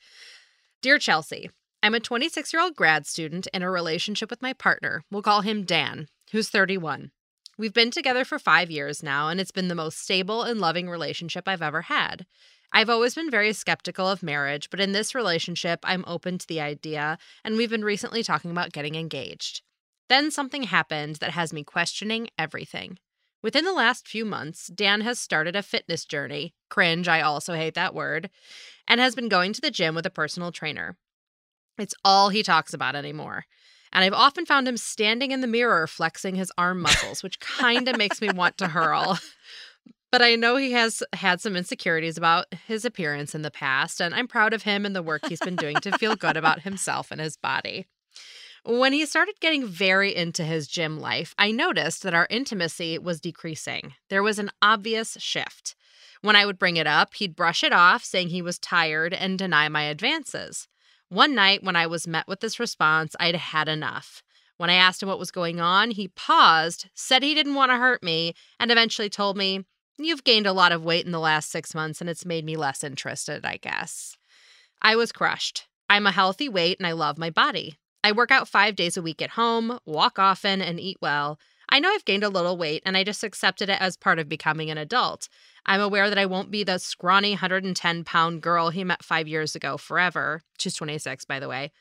Dear Chelsea, I'm a 26 year old grad student in a relationship with my partner. We'll call him Dan, who's 31. We've been together for five years now, and it's been the most stable and loving relationship I've ever had. I've always been very skeptical of marriage, but in this relationship, I'm open to the idea, and we've been recently talking about getting engaged. Then something happened that has me questioning everything. Within the last few months, Dan has started a fitness journey. Cringe, I also hate that word. And has been going to the gym with a personal trainer. It's all he talks about anymore. And I've often found him standing in the mirror flexing his arm muscles, which kind of makes me want to hurl. But I know he has had some insecurities about his appearance in the past, and I'm proud of him and the work he's been doing to feel good about himself and his body. When he started getting very into his gym life, I noticed that our intimacy was decreasing. There was an obvious shift. When I would bring it up, he'd brush it off, saying he was tired and deny my advances. One night, when I was met with this response, I'd had enough. When I asked him what was going on, he paused, said he didn't want to hurt me, and eventually told me, You've gained a lot of weight in the last six months, and it's made me less interested, I guess. I was crushed. I'm a healthy weight and I love my body. I work out five days a week at home, walk often, and eat well. I know I've gained a little weight and I just accepted it as part of becoming an adult. I'm aware that I won't be the scrawny 110 pound girl he met five years ago forever. She's 26, by the way.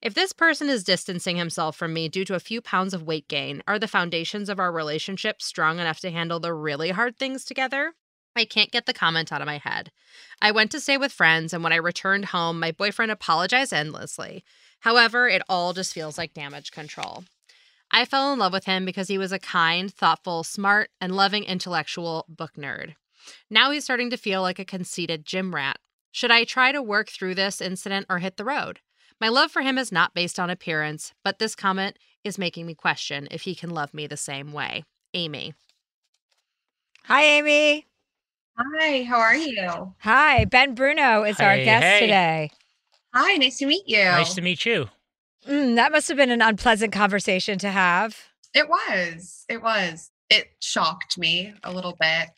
If this person is distancing himself from me due to a few pounds of weight gain, are the foundations of our relationship strong enough to handle the really hard things together? I can't get the comment out of my head. I went to stay with friends, and when I returned home, my boyfriend apologized endlessly. However, it all just feels like damage control. I fell in love with him because he was a kind, thoughtful, smart, and loving intellectual book nerd. Now he's starting to feel like a conceited gym rat. Should I try to work through this incident or hit the road? My love for him is not based on appearance, but this comment is making me question if he can love me the same way. Amy. Hi, Amy. Hi, how are you? Hi, Ben Bruno is our guest hey. today. Hi, nice to meet you. Nice to meet you. Mm, that must have been an unpleasant conversation to have. It was. It was. It shocked me a little bit.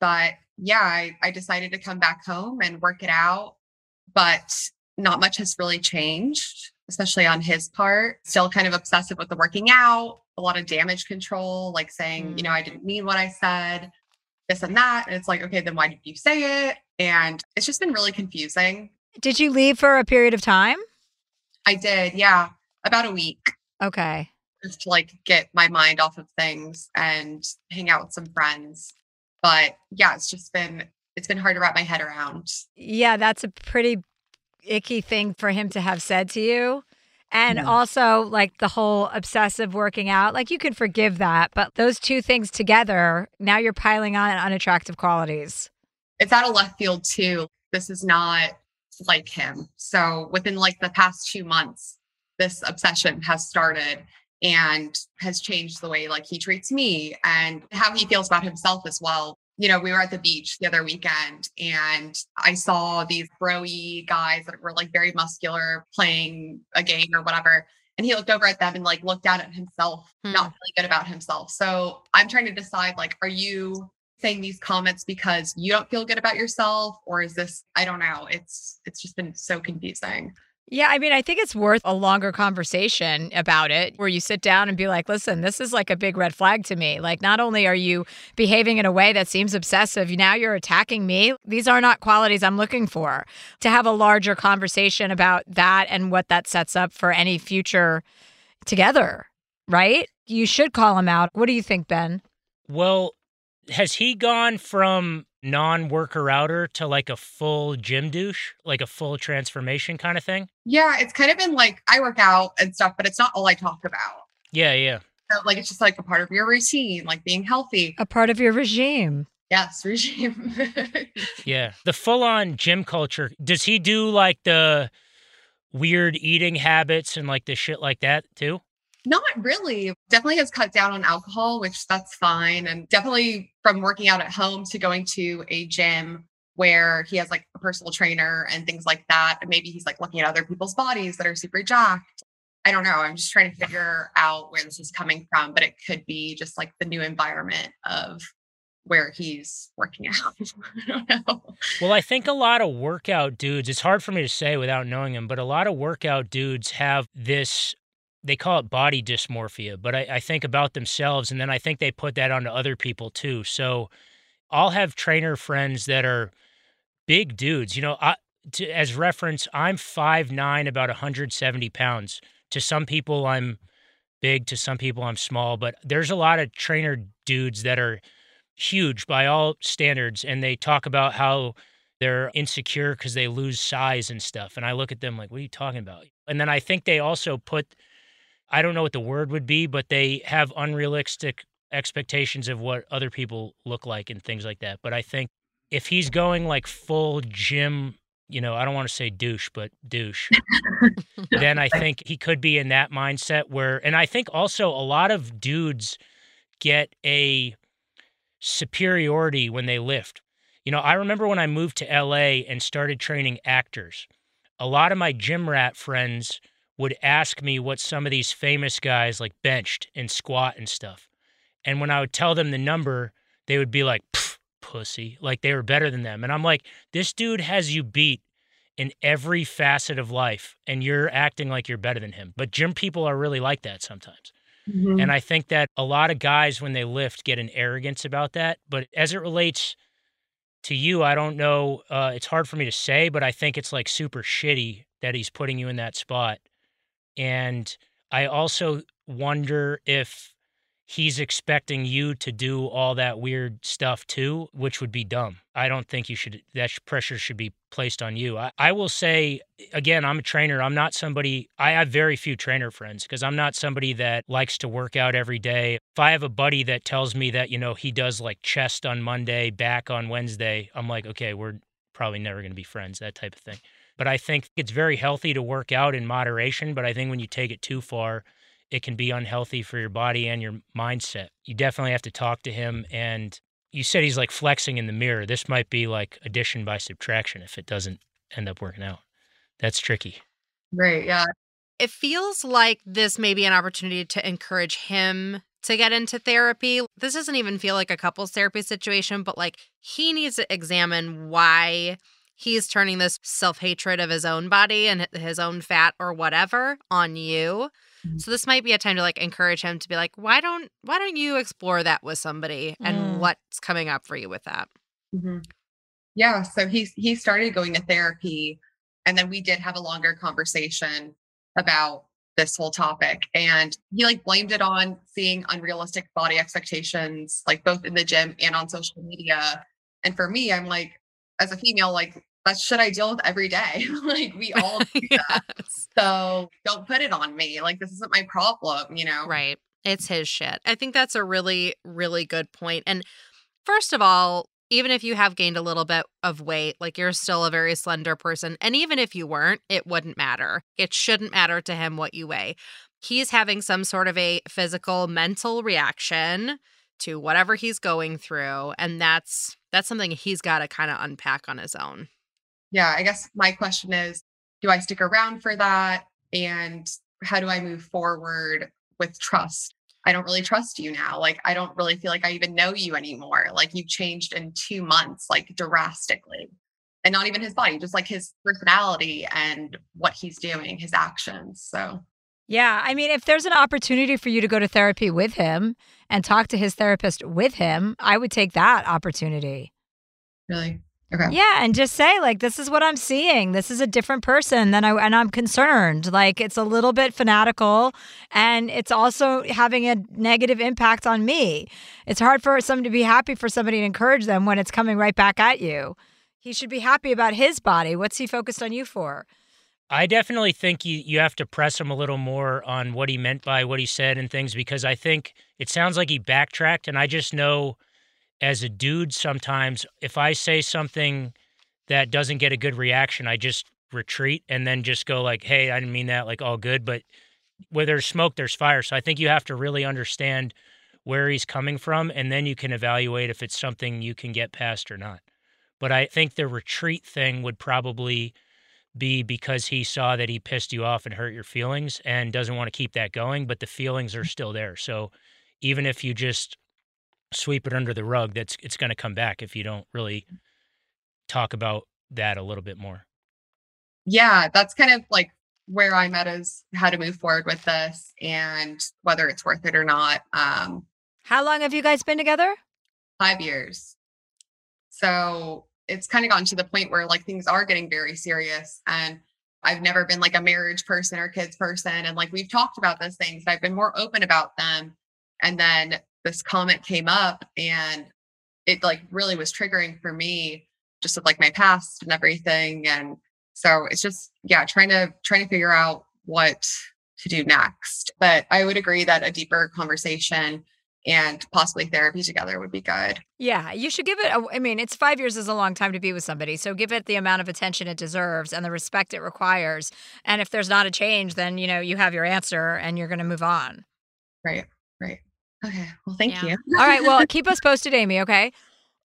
But yeah, I, I decided to come back home and work it out. But not much has really changed, especially on his part. Still kind of obsessive with the working out, a lot of damage control, like saying, you know, I didn't mean what I said, this and that. And it's like, okay, then why did you say it? And it's just been really confusing. Did you leave for a period of time? I did, yeah, about a week. Okay. just to like get my mind off of things and hang out with some friends. But yeah, it's just been it's been hard to wrap my head around. Yeah, that's a pretty icky thing for him to have said to you. And Yeah. also, like the whole obsessive working out, like you can forgive that. But those two things together, now you're piling on unattractive qualities. It's out of left field too. This is not like him. So within like the past two months, this obsession has started and has changed the way like he treats me and how he feels about himself as well. You know, we were at the beach the other weekend and I saw these broy guys that were like very muscular playing a game or whatever. And he looked over at them and like looked down at himself, not hmm. really good about himself. So I'm trying to decide like, are you saying these comments because you don't feel good about yourself? Or is this, I don't know. It's it's just been so confusing. Yeah, I mean, I think it's worth a longer conversation about it where you sit down and be like, listen, this is like a big red flag to me. Like, not only are you behaving in a way that seems obsessive, now you're attacking me. These are not qualities I'm looking for. To have a larger conversation about that and what that sets up for any future together, right? You should call him out. What do you think, Ben? Well, has he gone from non-worker outer to like a full gym douche, like a full transformation kind of thing? Yeah, it's kind of been like I work out and stuff, but it's not all I talk about. Yeah, yeah. So, like it's just like a part of your routine, like being healthy. A part of your regime. Yes, regime. Yeah. The full-on gym culture. Does he do like the weird eating habits and like the shit like that too? Not really. Definitely has cut down on alcohol, which that's fine. And definitely from working out at home to going to a gym where he has like a personal trainer and things like that. And maybe he's like looking at other people's bodies that are super jacked. I don't know. I'm just trying to figure out where this is coming from, but it could be just like the new environment of where he's working out. I don't know. Well, I think a lot of workout dudes, it's hard for me to say without knowing them, but a lot of workout dudes have this, they call it body dysmorphia, but I, I think about themselves and then I think they put that onto other people too. So I'll have trainer friends that are big dudes. You know, I, to, as reference, I'm 5'9, about 170 pounds. To some people, I'm big. To some people, I'm small. But there's a lot of trainer dudes that are huge by all standards, and they talk about how they're insecure because they lose size and stuff. And I look at them like, what are you talking about? And then I think they also put, I don't know what the word would be, but they have unrealistic expectations of what other people look like and things like that. But I think if he's going like full gym, you know, I don't want to say douche, but douche, then I think he could be in that mindset where, and I think also a lot of dudes get a superiority when they lift. You know, I remember when I moved to LA and started training actors, a lot of my gym rat friends would ask me what some of these famous guys like benched and squat and stuff. And when I would tell them the number, they would be like, pussy. Like they were better than them. And I'm like, this dude has you beat in every facet of life, and you're acting like you're better than him. But gym people are really like that sometimes. Mm-hmm. And I think that a lot of guys, when they lift, get an arrogance about that. But as it relates to you, I don't know. Uh, it's hard for me to say, but I think it's like super shitty that he's putting you in that spot. And I also wonder if he's expecting you to do all that weird stuff too, which would be dumb. I don't think you should, that pressure should be placed on you. I, I will say, again, I'm a trainer. I'm not somebody, I have very few trainer friends because I'm not somebody that likes to work out every day. If I have a buddy that tells me that, you know, he does like chest on Monday, back on Wednesday, I'm like, okay, we're probably never going to be friends, that type of thing. But I think it's very healthy to work out in moderation. But I think when you take it too far, it can be unhealthy for your body and your mindset. You definitely have to talk to him. And you said he's like flexing in the mirror. This might be like addition by subtraction if it doesn't end up working out. That's tricky. Right. Yeah. It feels like this may be an opportunity to encourage him to get into therapy. This doesn't even feel like a couples therapy situation, but like he needs to examine why he's turning this self hatred of his own body and his own fat or whatever on you. Mm-hmm. So this might be a time to like encourage him to be like, why don't why don't you explore that with somebody and Mm. what's coming up for you with that? Mhm. Yeah, so he he started going to therapy, and then we did have a longer conversation about this whole topic, and he like blamed it on seeing unrealistic body expectations, like both in the gym and on social media. And for me, I'm like, as a female, like that's shit I deal with every day. like we all do that. So don't put it on me. Like this isn't my problem, you know? Right. It's his shit. I think that's a really, really good point. And first of all, even if you have gained a little bit of weight, like you're still a very slender person. And even if you weren't, it wouldn't matter. It shouldn't matter to him what you weigh. He's having some sort of a physical, mental reaction to whatever he's going through. And that's that's something he's got to kind of unpack on his own. Yeah, I guess my question is do I stick around for that? And how do I move forward with trust? I don't really trust you now. Like, I don't really feel like I even know you anymore. Like, you've changed in two months, like drastically. And not even his body, just like his personality and what he's doing, his actions. So, Yeah, I mean, if there's an opportunity for you to go to therapy with him and talk to his therapist with him, I would take that opportunity. really? Okay. Yeah, and just say like this is what I'm seeing. This is a different person than I and I'm concerned. Like it's a little bit fanatical and it's also having a negative impact on me. It's hard for someone to be happy for somebody to encourage them when it's coming right back at you. He should be happy about his body. What's he focused on you for? I definitely think you, you have to press him a little more on what he meant by what he said and things because I think it sounds like he backtracked. And I just know as a dude, sometimes if I say something that doesn't get a good reaction, I just retreat and then just go like, hey, I didn't mean that, like all good. But where there's smoke, there's fire. So I think you have to really understand where he's coming from and then you can evaluate if it's something you can get past or not. But I think the retreat thing would probably be because he saw that he pissed you off and hurt your feelings and doesn't want to keep that going, but the feelings are still there. So even if you just sweep it under the rug, that's it's going to come back if you don't really talk about that a little bit more. Yeah, that's kind of like where I'm at is how to move forward with this and whether it's worth it or not. Um, How long have you guys been together? five years. So it's kind of gotten to the point where like things are getting very serious. And I've never been like a marriage person or kids person. And like we've talked about those things, and I've been more open about them. And then this comment came up and it like really was triggering for me just with like my past and everything. And so it's just, yeah, trying to trying to figure out what to do next. But I would agree that a deeper conversation and possibly therapy together would be good. Yeah, you should give it. A, I mean, it's five years is a long time to be with somebody, so give it the amount of attention it deserves and the respect it requires. And if there's not a change, then you know you have your answer and you're going to move on. Right. Right. Okay. Well, thank you. All right. Well, keep us posted, Amy. Okay.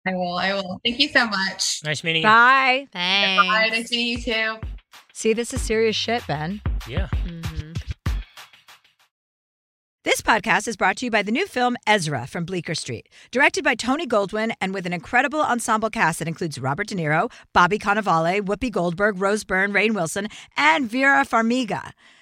I will. I will. Thank you so much. Nice meeting you. Bye. Thanks. Bye. Nice meeting you too. See, this is serious shit, Ben. Yeah. Mm-hmm. This podcast is brought to you by the new film Ezra from Bleecker Street, directed by Tony Goldwyn and with an incredible ensemble cast that includes Robert De Niro, Bobby Cannavale, Whoopi Goldberg, Rose Byrne, Rainn Wilson, and Vera Farmiga.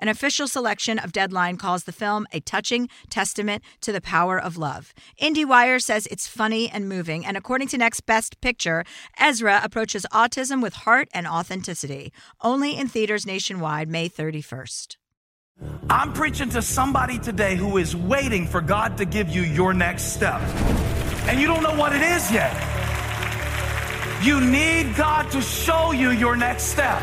An official selection of Deadline calls the film a touching testament to the power of love. IndieWire says it's funny and moving, and according to Next Best Picture, Ezra approaches autism with heart and authenticity. Only in theaters nationwide, May 31st. I'm preaching to somebody today who is waiting for God to give you your next step. And you don't know what it is yet. You need God to show you your next step.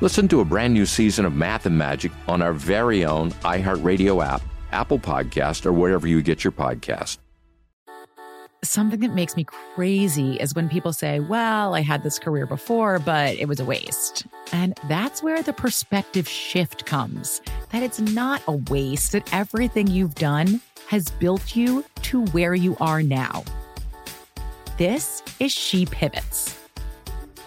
Listen to a brand new season of Math and Magic on our very own iHeartRadio app, Apple Podcast, or wherever you get your podcast. Something that makes me crazy is when people say, Well, I had this career before, but it was a waste. And that's where the perspective shift comes that it's not a waste, that everything you've done has built you to where you are now. This is She Pivots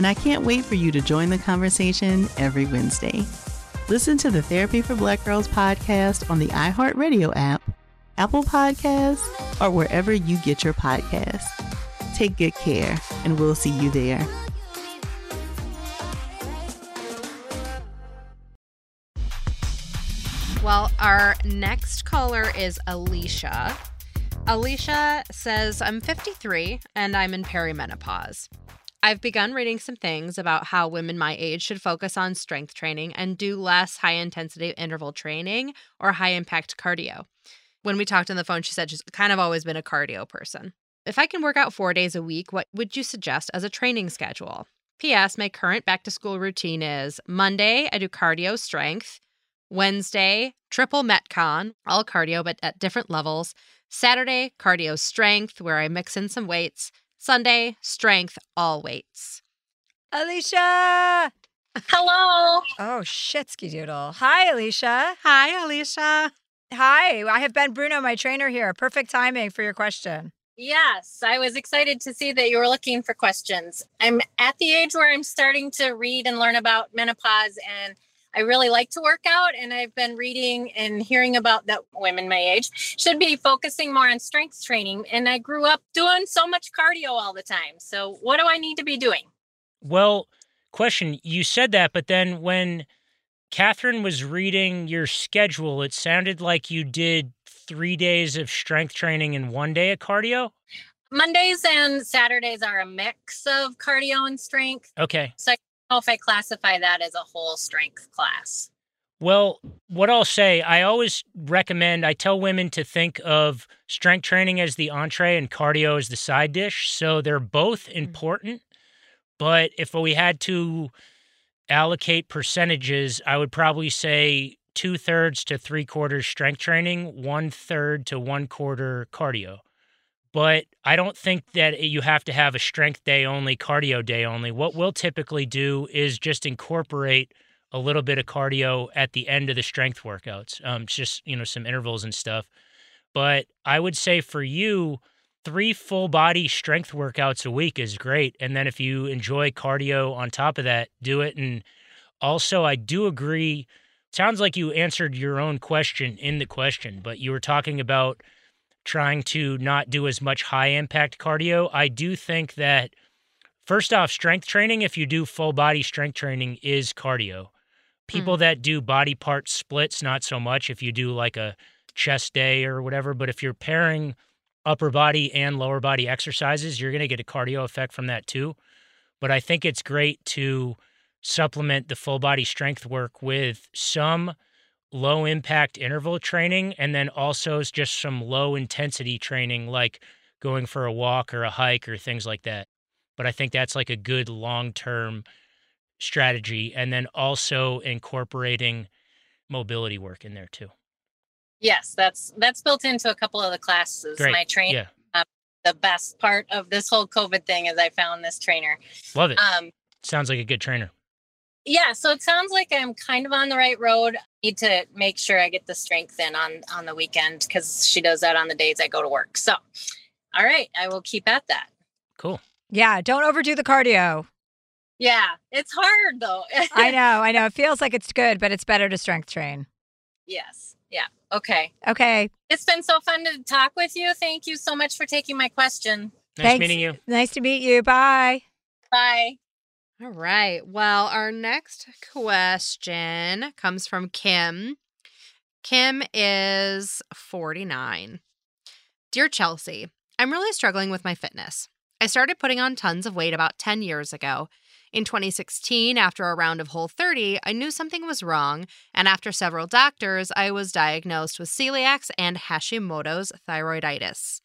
and I can't wait for you to join the conversation every Wednesday. Listen to the Therapy for Black Girls podcast on the iHeartRadio app, Apple Podcasts, or wherever you get your podcasts. Take good care, and we'll see you there. Well, our next caller is Alicia. Alicia says, I'm 53 and I'm in perimenopause. I've begun reading some things about how women my age should focus on strength training and do less high intensity interval training or high impact cardio. When we talked on the phone, she said she's kind of always been a cardio person. If I can work out four days a week, what would you suggest as a training schedule? P.S. My current back to school routine is Monday, I do cardio strength. Wednesday, triple Metcon, all cardio, but at different levels. Saturday, cardio strength, where I mix in some weights. Sunday, strength, all weights. Alicia! Hello. Oh, shitsky doodle. Hi, Alicia. Hi, Alicia. Hi, I have Ben Bruno, my trainer here. Perfect timing for your question. Yes, I was excited to see that you were looking for questions. I'm at the age where I'm starting to read and learn about menopause and I really like to work out, and I've been reading and hearing about that women my age should be focusing more on strength training. And I grew up doing so much cardio all the time. So, what do I need to be doing? Well, question you said that, but then when Catherine was reading your schedule, it sounded like you did three days of strength training and one day of cardio. Mondays and Saturdays are a mix of cardio and strength. Okay. So I know if I classify that as a whole strength class. Well, what I'll say, I always recommend, I tell women to think of strength training as the entree and cardio as the side dish. So they're both mm-hmm. important. But if we had to allocate percentages, I would probably say two thirds to three quarters strength training, one third to one quarter cardio. But I don't think that you have to have a strength day only, cardio day only. What we'll typically do is just incorporate a little bit of cardio at the end of the strength workouts, um, just you know some intervals and stuff. But I would say for you, three full body strength workouts a week is great. And then if you enjoy cardio on top of that, do it. And also, I do agree. Sounds like you answered your own question in the question, but you were talking about trying to not do as much high impact cardio. I do think that first off, strength training, if you do full body strength training, is cardio. People mm. that do body part splits, not so much if you do like a chest day or whatever. But if you're pairing upper body and lower body exercises, you're going to get a cardio effect from that too. But I think it's great to supplement the full body strength work with some low impact interval training and then also just some low intensity training like going for a walk or a hike or things like that. But I think that's like a good long term strategy. And then also incorporating mobility work in there too. Yes, that's that's built into a couple of the classes. Great. My train Yeah. uh, the best part of this whole COVID thing is I found this trainer. Love it. Um Sounds like a good trainer. Yeah, so it sounds like I'm kind of on the right road. I need to make sure I get the strength in on on the weekend because she does that on the days I go to work. So, all right, I will keep at that. Cool. Yeah, don't overdo the cardio. Yeah, it's hard though. I know, I know. It feels like it's good, but it's better to strength train. yes. Yeah. Okay. Okay. It's been so fun to talk with you. Thank you so much for taking my question. Nice Thanks. meeting you. Nice to meet you. Bye. Bye. All right. Well, our next question comes from Kim. Kim is 49. Dear Chelsea, I'm really struggling with my fitness. I started putting on tons of weight about 10 years ago. In 2016, after a round of Whole 30, I knew something was wrong, and after several doctors, I was diagnosed with celiac and Hashimoto's thyroiditis.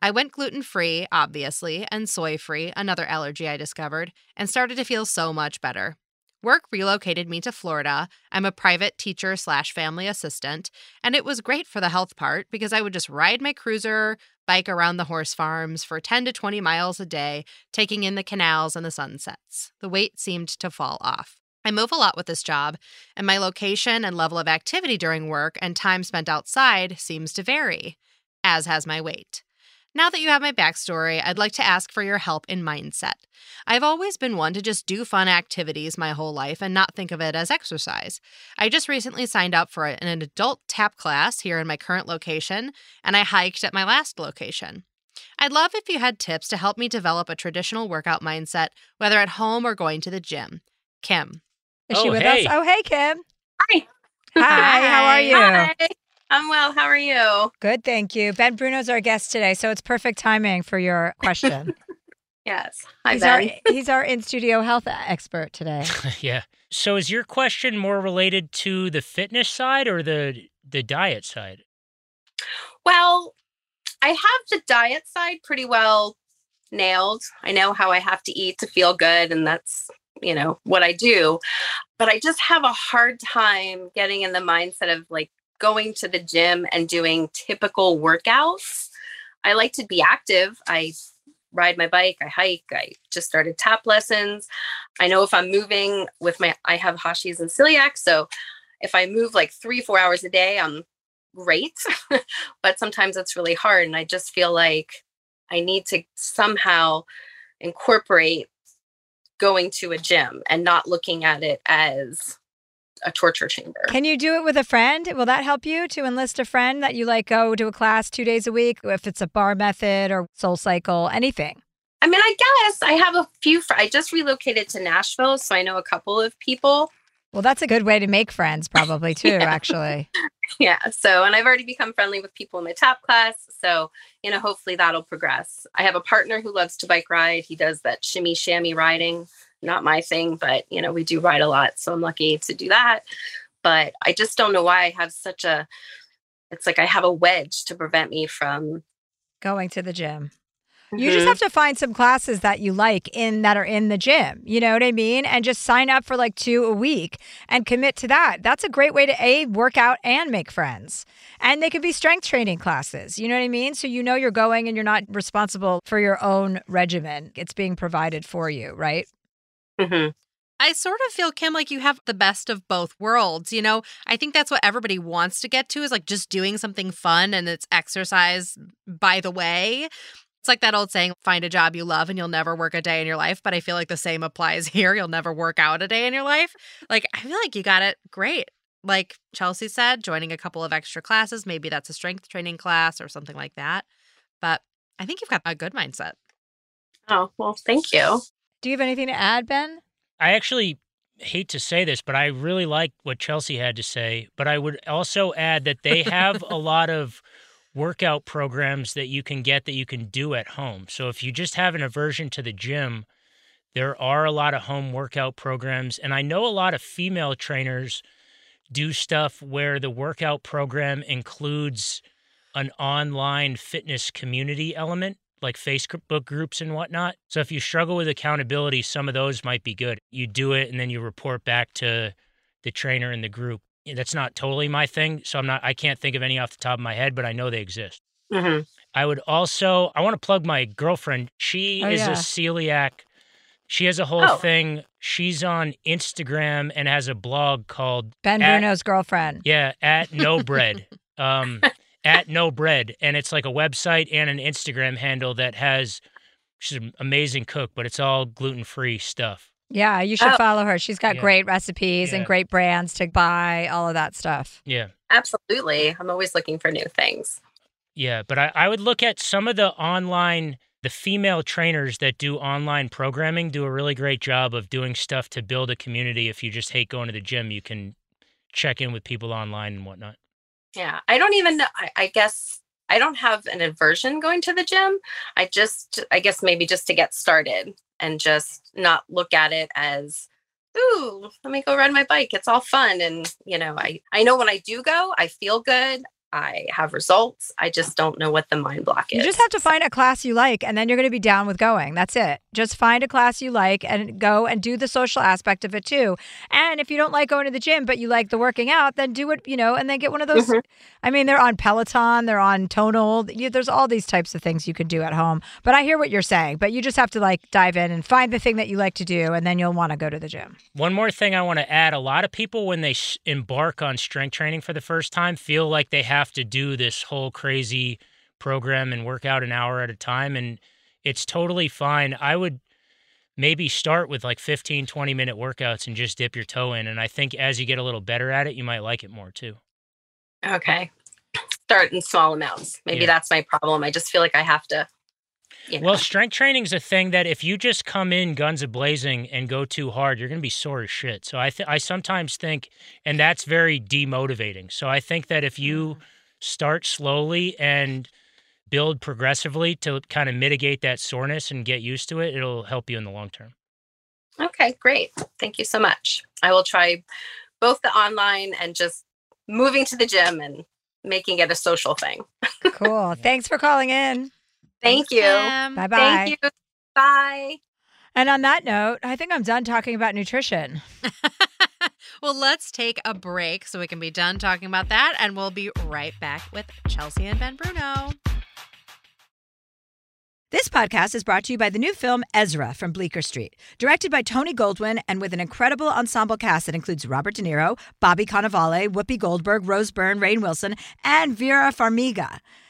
I went gluten free, obviously, and soy free, another allergy I discovered, and started to feel so much better. Work relocated me to Florida. I'm a private teacher slash family assistant, and it was great for the health part because I would just ride my cruiser, bike around the horse farms for 10 to 20 miles a day, taking in the canals and the sunsets. The weight seemed to fall off. I move a lot with this job, and my location and level of activity during work and time spent outside seems to vary, as has my weight. Now that you have my backstory, I'd like to ask for your help in mindset. I've always been one to just do fun activities my whole life and not think of it as exercise. I just recently signed up for an adult tap class here in my current location, and I hiked at my last location. I'd love if you had tips to help me develop a traditional workout mindset, whether at home or going to the gym. Kim. Is she Oh, with hey. us? Oh, hey, Kim. Hi. Hi, how are you? Hi. I'm well. How are you? Good, thank you. Ben Bruno's our guest today, so it's perfect timing for your question. Yes. Hi, he's our Ben. he's our in studio health expert today. yeah. So is your question more related to the fitness side or the the diet side? Well, I have the diet side pretty well nailed. I know how I have to eat to feel good, and that's, you know, what I do. But I just have a hard time getting in the mindset of like going to the gym and doing typical workouts. I like to be active. I ride my bike, I hike, I just started tap lessons. I know if I'm moving with my I have Hashis and celiac, so if I move like 3-4 hours a day, I'm great. but sometimes it's really hard and I just feel like I need to somehow incorporate going to a gym and not looking at it as a torture chamber. Can you do it with a friend? Will that help you to enlist a friend that you like go to a class two days a week, if it's a bar method or SoulCycle, anything? I mean, I guess I have a few. Fr- I just relocated to Nashville, so I know a couple of people. Well, that's a good way to make friends, probably too. Actually, Yeah. So, and I've already become friendly with people in my tap class. So, you know, hopefully that'll progress. I have a partner who loves to bike ride. He does that shimmy shammy riding. Not my thing, but, you know, we do ride a lot. So I'm lucky to do that. But I just don't know why I have such a, it's like I have a wedge to prevent me from going to the gym. You just Mhm. have to find some classes that you like in that are in the gym. You know what I mean? And just sign up for like two a week and commit to that. That's a great way to a work out and make friends. And they could be strength training classes. You know what I mean? So you know you're going and you're not responsible for your own regimen. It's being provided for you, right? Mm-hmm. I sort of feel, Kim, like you have the best of both worlds. You know, I think that's what everybody wants to get to is like just doing something fun and it's exercise by the way. It's like that old saying, find a job you love and you'll never work a day in your life. But I feel like the same applies here. You'll never work out a day in your life. Like, I feel like you got it great. Like Chelsea said, joining a couple of extra classes, maybe that's a strength training class or something like that. But I think you've got a good mindset. Oh, well, thank you. Do you have anything to add, Ben? I actually hate to say this, but I really like what Chelsea had to say. But I would also add that they have a lot of workout programs that you can get that you can do at home. So if you just have an aversion to the gym, there are a lot of home workout programs. And I know a lot of female trainers do stuff where the workout program includes an online fitness community element like Facebook groups and whatnot. So if you struggle with accountability, some of those might be good. You do it and then you report back to the trainer in the group. That's not totally my thing, so I'm not I can't think of any off the top of my head, but I know they exist. Mm-hmm. I would also I want to plug my girlfriend. She Oh, is yeah. a celiac. She has a whole Oh. thing. She's on Instagram and has a blog called Ben at- Bruno's girlfriend. yeah, at no bread. um, at no bread, and it's like a website and an Instagram handle that has. She's an amazing cook, but it's all gluten free stuff. Yeah, you should Oh. follow her. She's got Yeah. great recipes and great brands to buy, all of that stuff. Yeah, Absolutely. I'm always looking for new things. yeah, but I, I would look at some of the online the female trainers that do online programming do a really great job of doing stuff to build a community. If you just hate going to the gym, you can check in with people online and whatnot. Yeah, I don't even know. I, I guess I don't have an aversion going to the gym. I just, I guess maybe just to get started and just not look at it as, ooh, let me go ride my bike. It's all fun. And, you know, I, I know when I do go, I feel good. I have results. I just don't know what the mind block is. You just have to find a class you like, and then you're going to be down with going. That's it. Just find a class you like and go and do the social aspect of it too. And if you don't like going to the gym, but you like the working out, then do it, you know, and then get one of those. Mhm. I mean, they're on Peloton, they're on Tonal. You, there's all these types of things you can do at home. But I hear what you're saying, but you just have to like dive in and find the thing that you like to do, and then you'll want to go to the gym. One more thing I want to add a lot of people, when they s- embark on strength training for the first time, feel like they have to do this whole crazy program and work out an hour at a time. And it's totally fine. I would maybe start with like 15, 20 minute workouts and just dip your toe in. And I think as you get a little better at it, you might like it more too. Okay. Start in small amounts. Maybe Yeah. that's my problem. I just feel like I have to. You know. Well, strength training is a thing that if you just come in guns a blazing and go too hard, you're going to be sore as shit. So I th- I sometimes think, and that's very demotivating. So I think that if you mm. start slowly and build progressively to kind of mitigate that soreness and get used to it, it'll help you in the long term. Okay, great. Thank you so much. I will try both the online and just moving to the gym and making it a social thing. Cool. Thanks for calling in. Thank you. Bye bye. Thank you. Bye. And on that note, I think I'm done talking about nutrition. Well, let's take a break so we can be done talking about that, and we'll be right back with Chelsea and Ben Bruno. This podcast is brought to you by the new film Ezra from Bleecker Street, directed by Tony Goldwyn and with an incredible ensemble cast that includes Robert De Niro, Bobby Cannavale, Whoopi Goldberg, Rose Byrne, Rainn Wilson, and Vera Farmiga.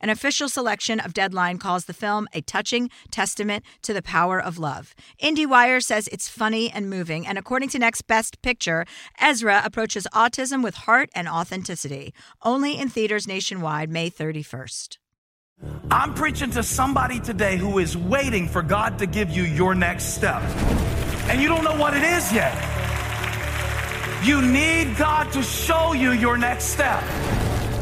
An official selection of Deadline calls the film a touching testament to the power of love. IndieWire says it's funny and moving, and according to Next Best Picture, Ezra approaches autism with heart and authenticity. Only in theaters nationwide, May 31st. I'm preaching to somebody today who is waiting for God to give you your next step. And you don't know what it is yet. You need God to show you your next step.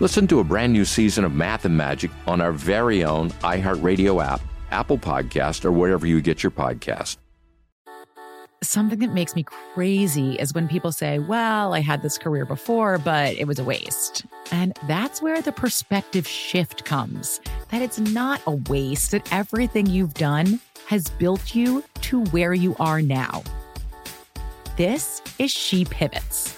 Listen to a brand new season of Math and Magic on our very own iHeartRadio app, Apple Podcast, or wherever you get your podcast. Something that makes me crazy is when people say, Well, I had this career before, but it was a waste. And that's where the perspective shift comes that it's not a waste, that everything you've done has built you to where you are now. This is She Pivots,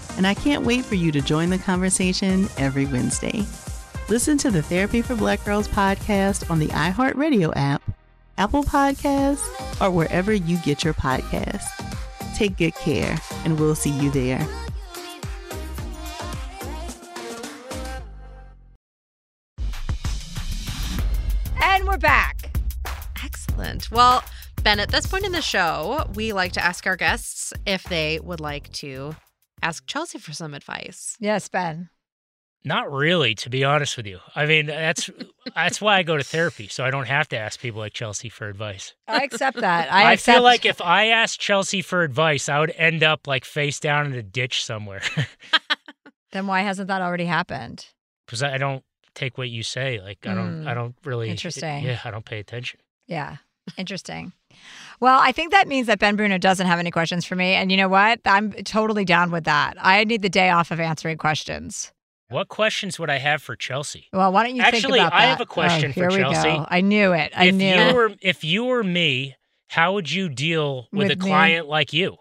and I can't wait for you to join the conversation every Wednesday. Listen to the Therapy for Black Girls podcast on the iHeartRadio app, Apple Podcasts, or wherever you get your podcasts. Take good care, and we'll see you there. And we're back. Excellent. Well, Ben, at this point in the show, we like to ask our guests if they would like to ask Chelsea for some advice. Yes, Ben. Not really, to be honest with you. I mean, that's that's why I go to therapy, so I don't have to ask people like Chelsea for advice. I accept that. I, I, accept- feel like if I asked Chelsea for advice, I would end up like face down in a ditch somewhere Then why hasn't that already happened? because I don't take what you say. Like I don't, I Hmm. don't really. Interesting. Yeah, I don't pay attention. Yeah. Interesting. Well, I think that means that Ben Bruno doesn't have any questions for me. And you know what? I'm totally down with that. I need the day off of answering questions. What questions would I have for Chelsea? Well, why don't you think Actually, about that? I have a question oh, for Chelsea. Go. I knew it. I if knew you were if you were me, how would you deal with, With a me? client like you?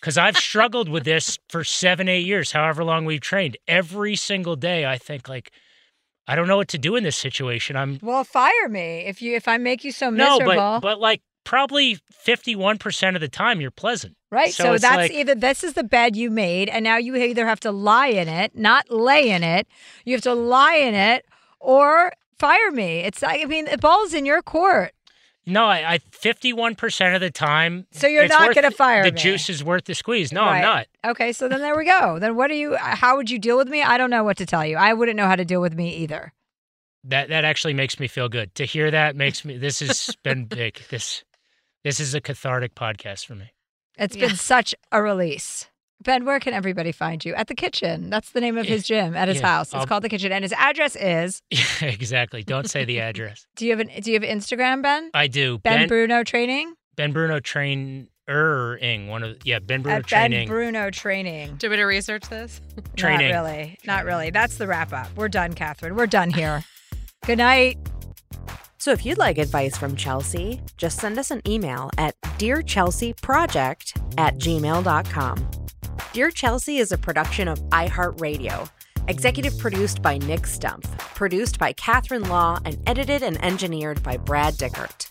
Because I've struggled with this for seven, eight years, however long we've trained. Every single day, I think like, I don't know what to do in this situation. I'm Well, fire me if you if I make you so miserable. no, but but like probably fifty one percent of the time you're pleasant. Right. So, it's that's like, either this is the bed you made, and now you either have to lie in it, not lay in it. You have to lie in it or fire me. It's like, I mean, the ball's in your court. no, I fifty one percent of the time. So you're not gonna fire the me. juice is worth the squeeze. No, Right. I'm not. Okay, so then there we go. Then what do you how would you deal with me? I don't know what to tell you. I wouldn't know how to deal with me either. That that actually makes me feel good. To hear that makes me. This has been big. This this is a cathartic podcast for me. It's been such a release. Ben, where can everybody find you? At the kitchen. That's the name of his gym at his Yeah, house. It's I'll- called the kitchen, and his address is. Yeah, exactly. Don't say the address. Do you have an Do you have Instagram, Ben? I do. Ben, Bruno Training. Ben Bruno Trainer-ing. One of yeah, Ben Bruno At Ben Training. Bruno Training. Do you want me to research this? Training. Not really. Not really. That's the wrap up. We're done, Catherine. We're done here. Good night. So if you'd like advice from Chelsea, just send us an email at dearchelseaproject at gmail.com. Dear Chelsea is a production of iHeartRadio. Executive produced by Nick Stumpf, produced by Catherine Law, and edited and engineered by Brad Dickert.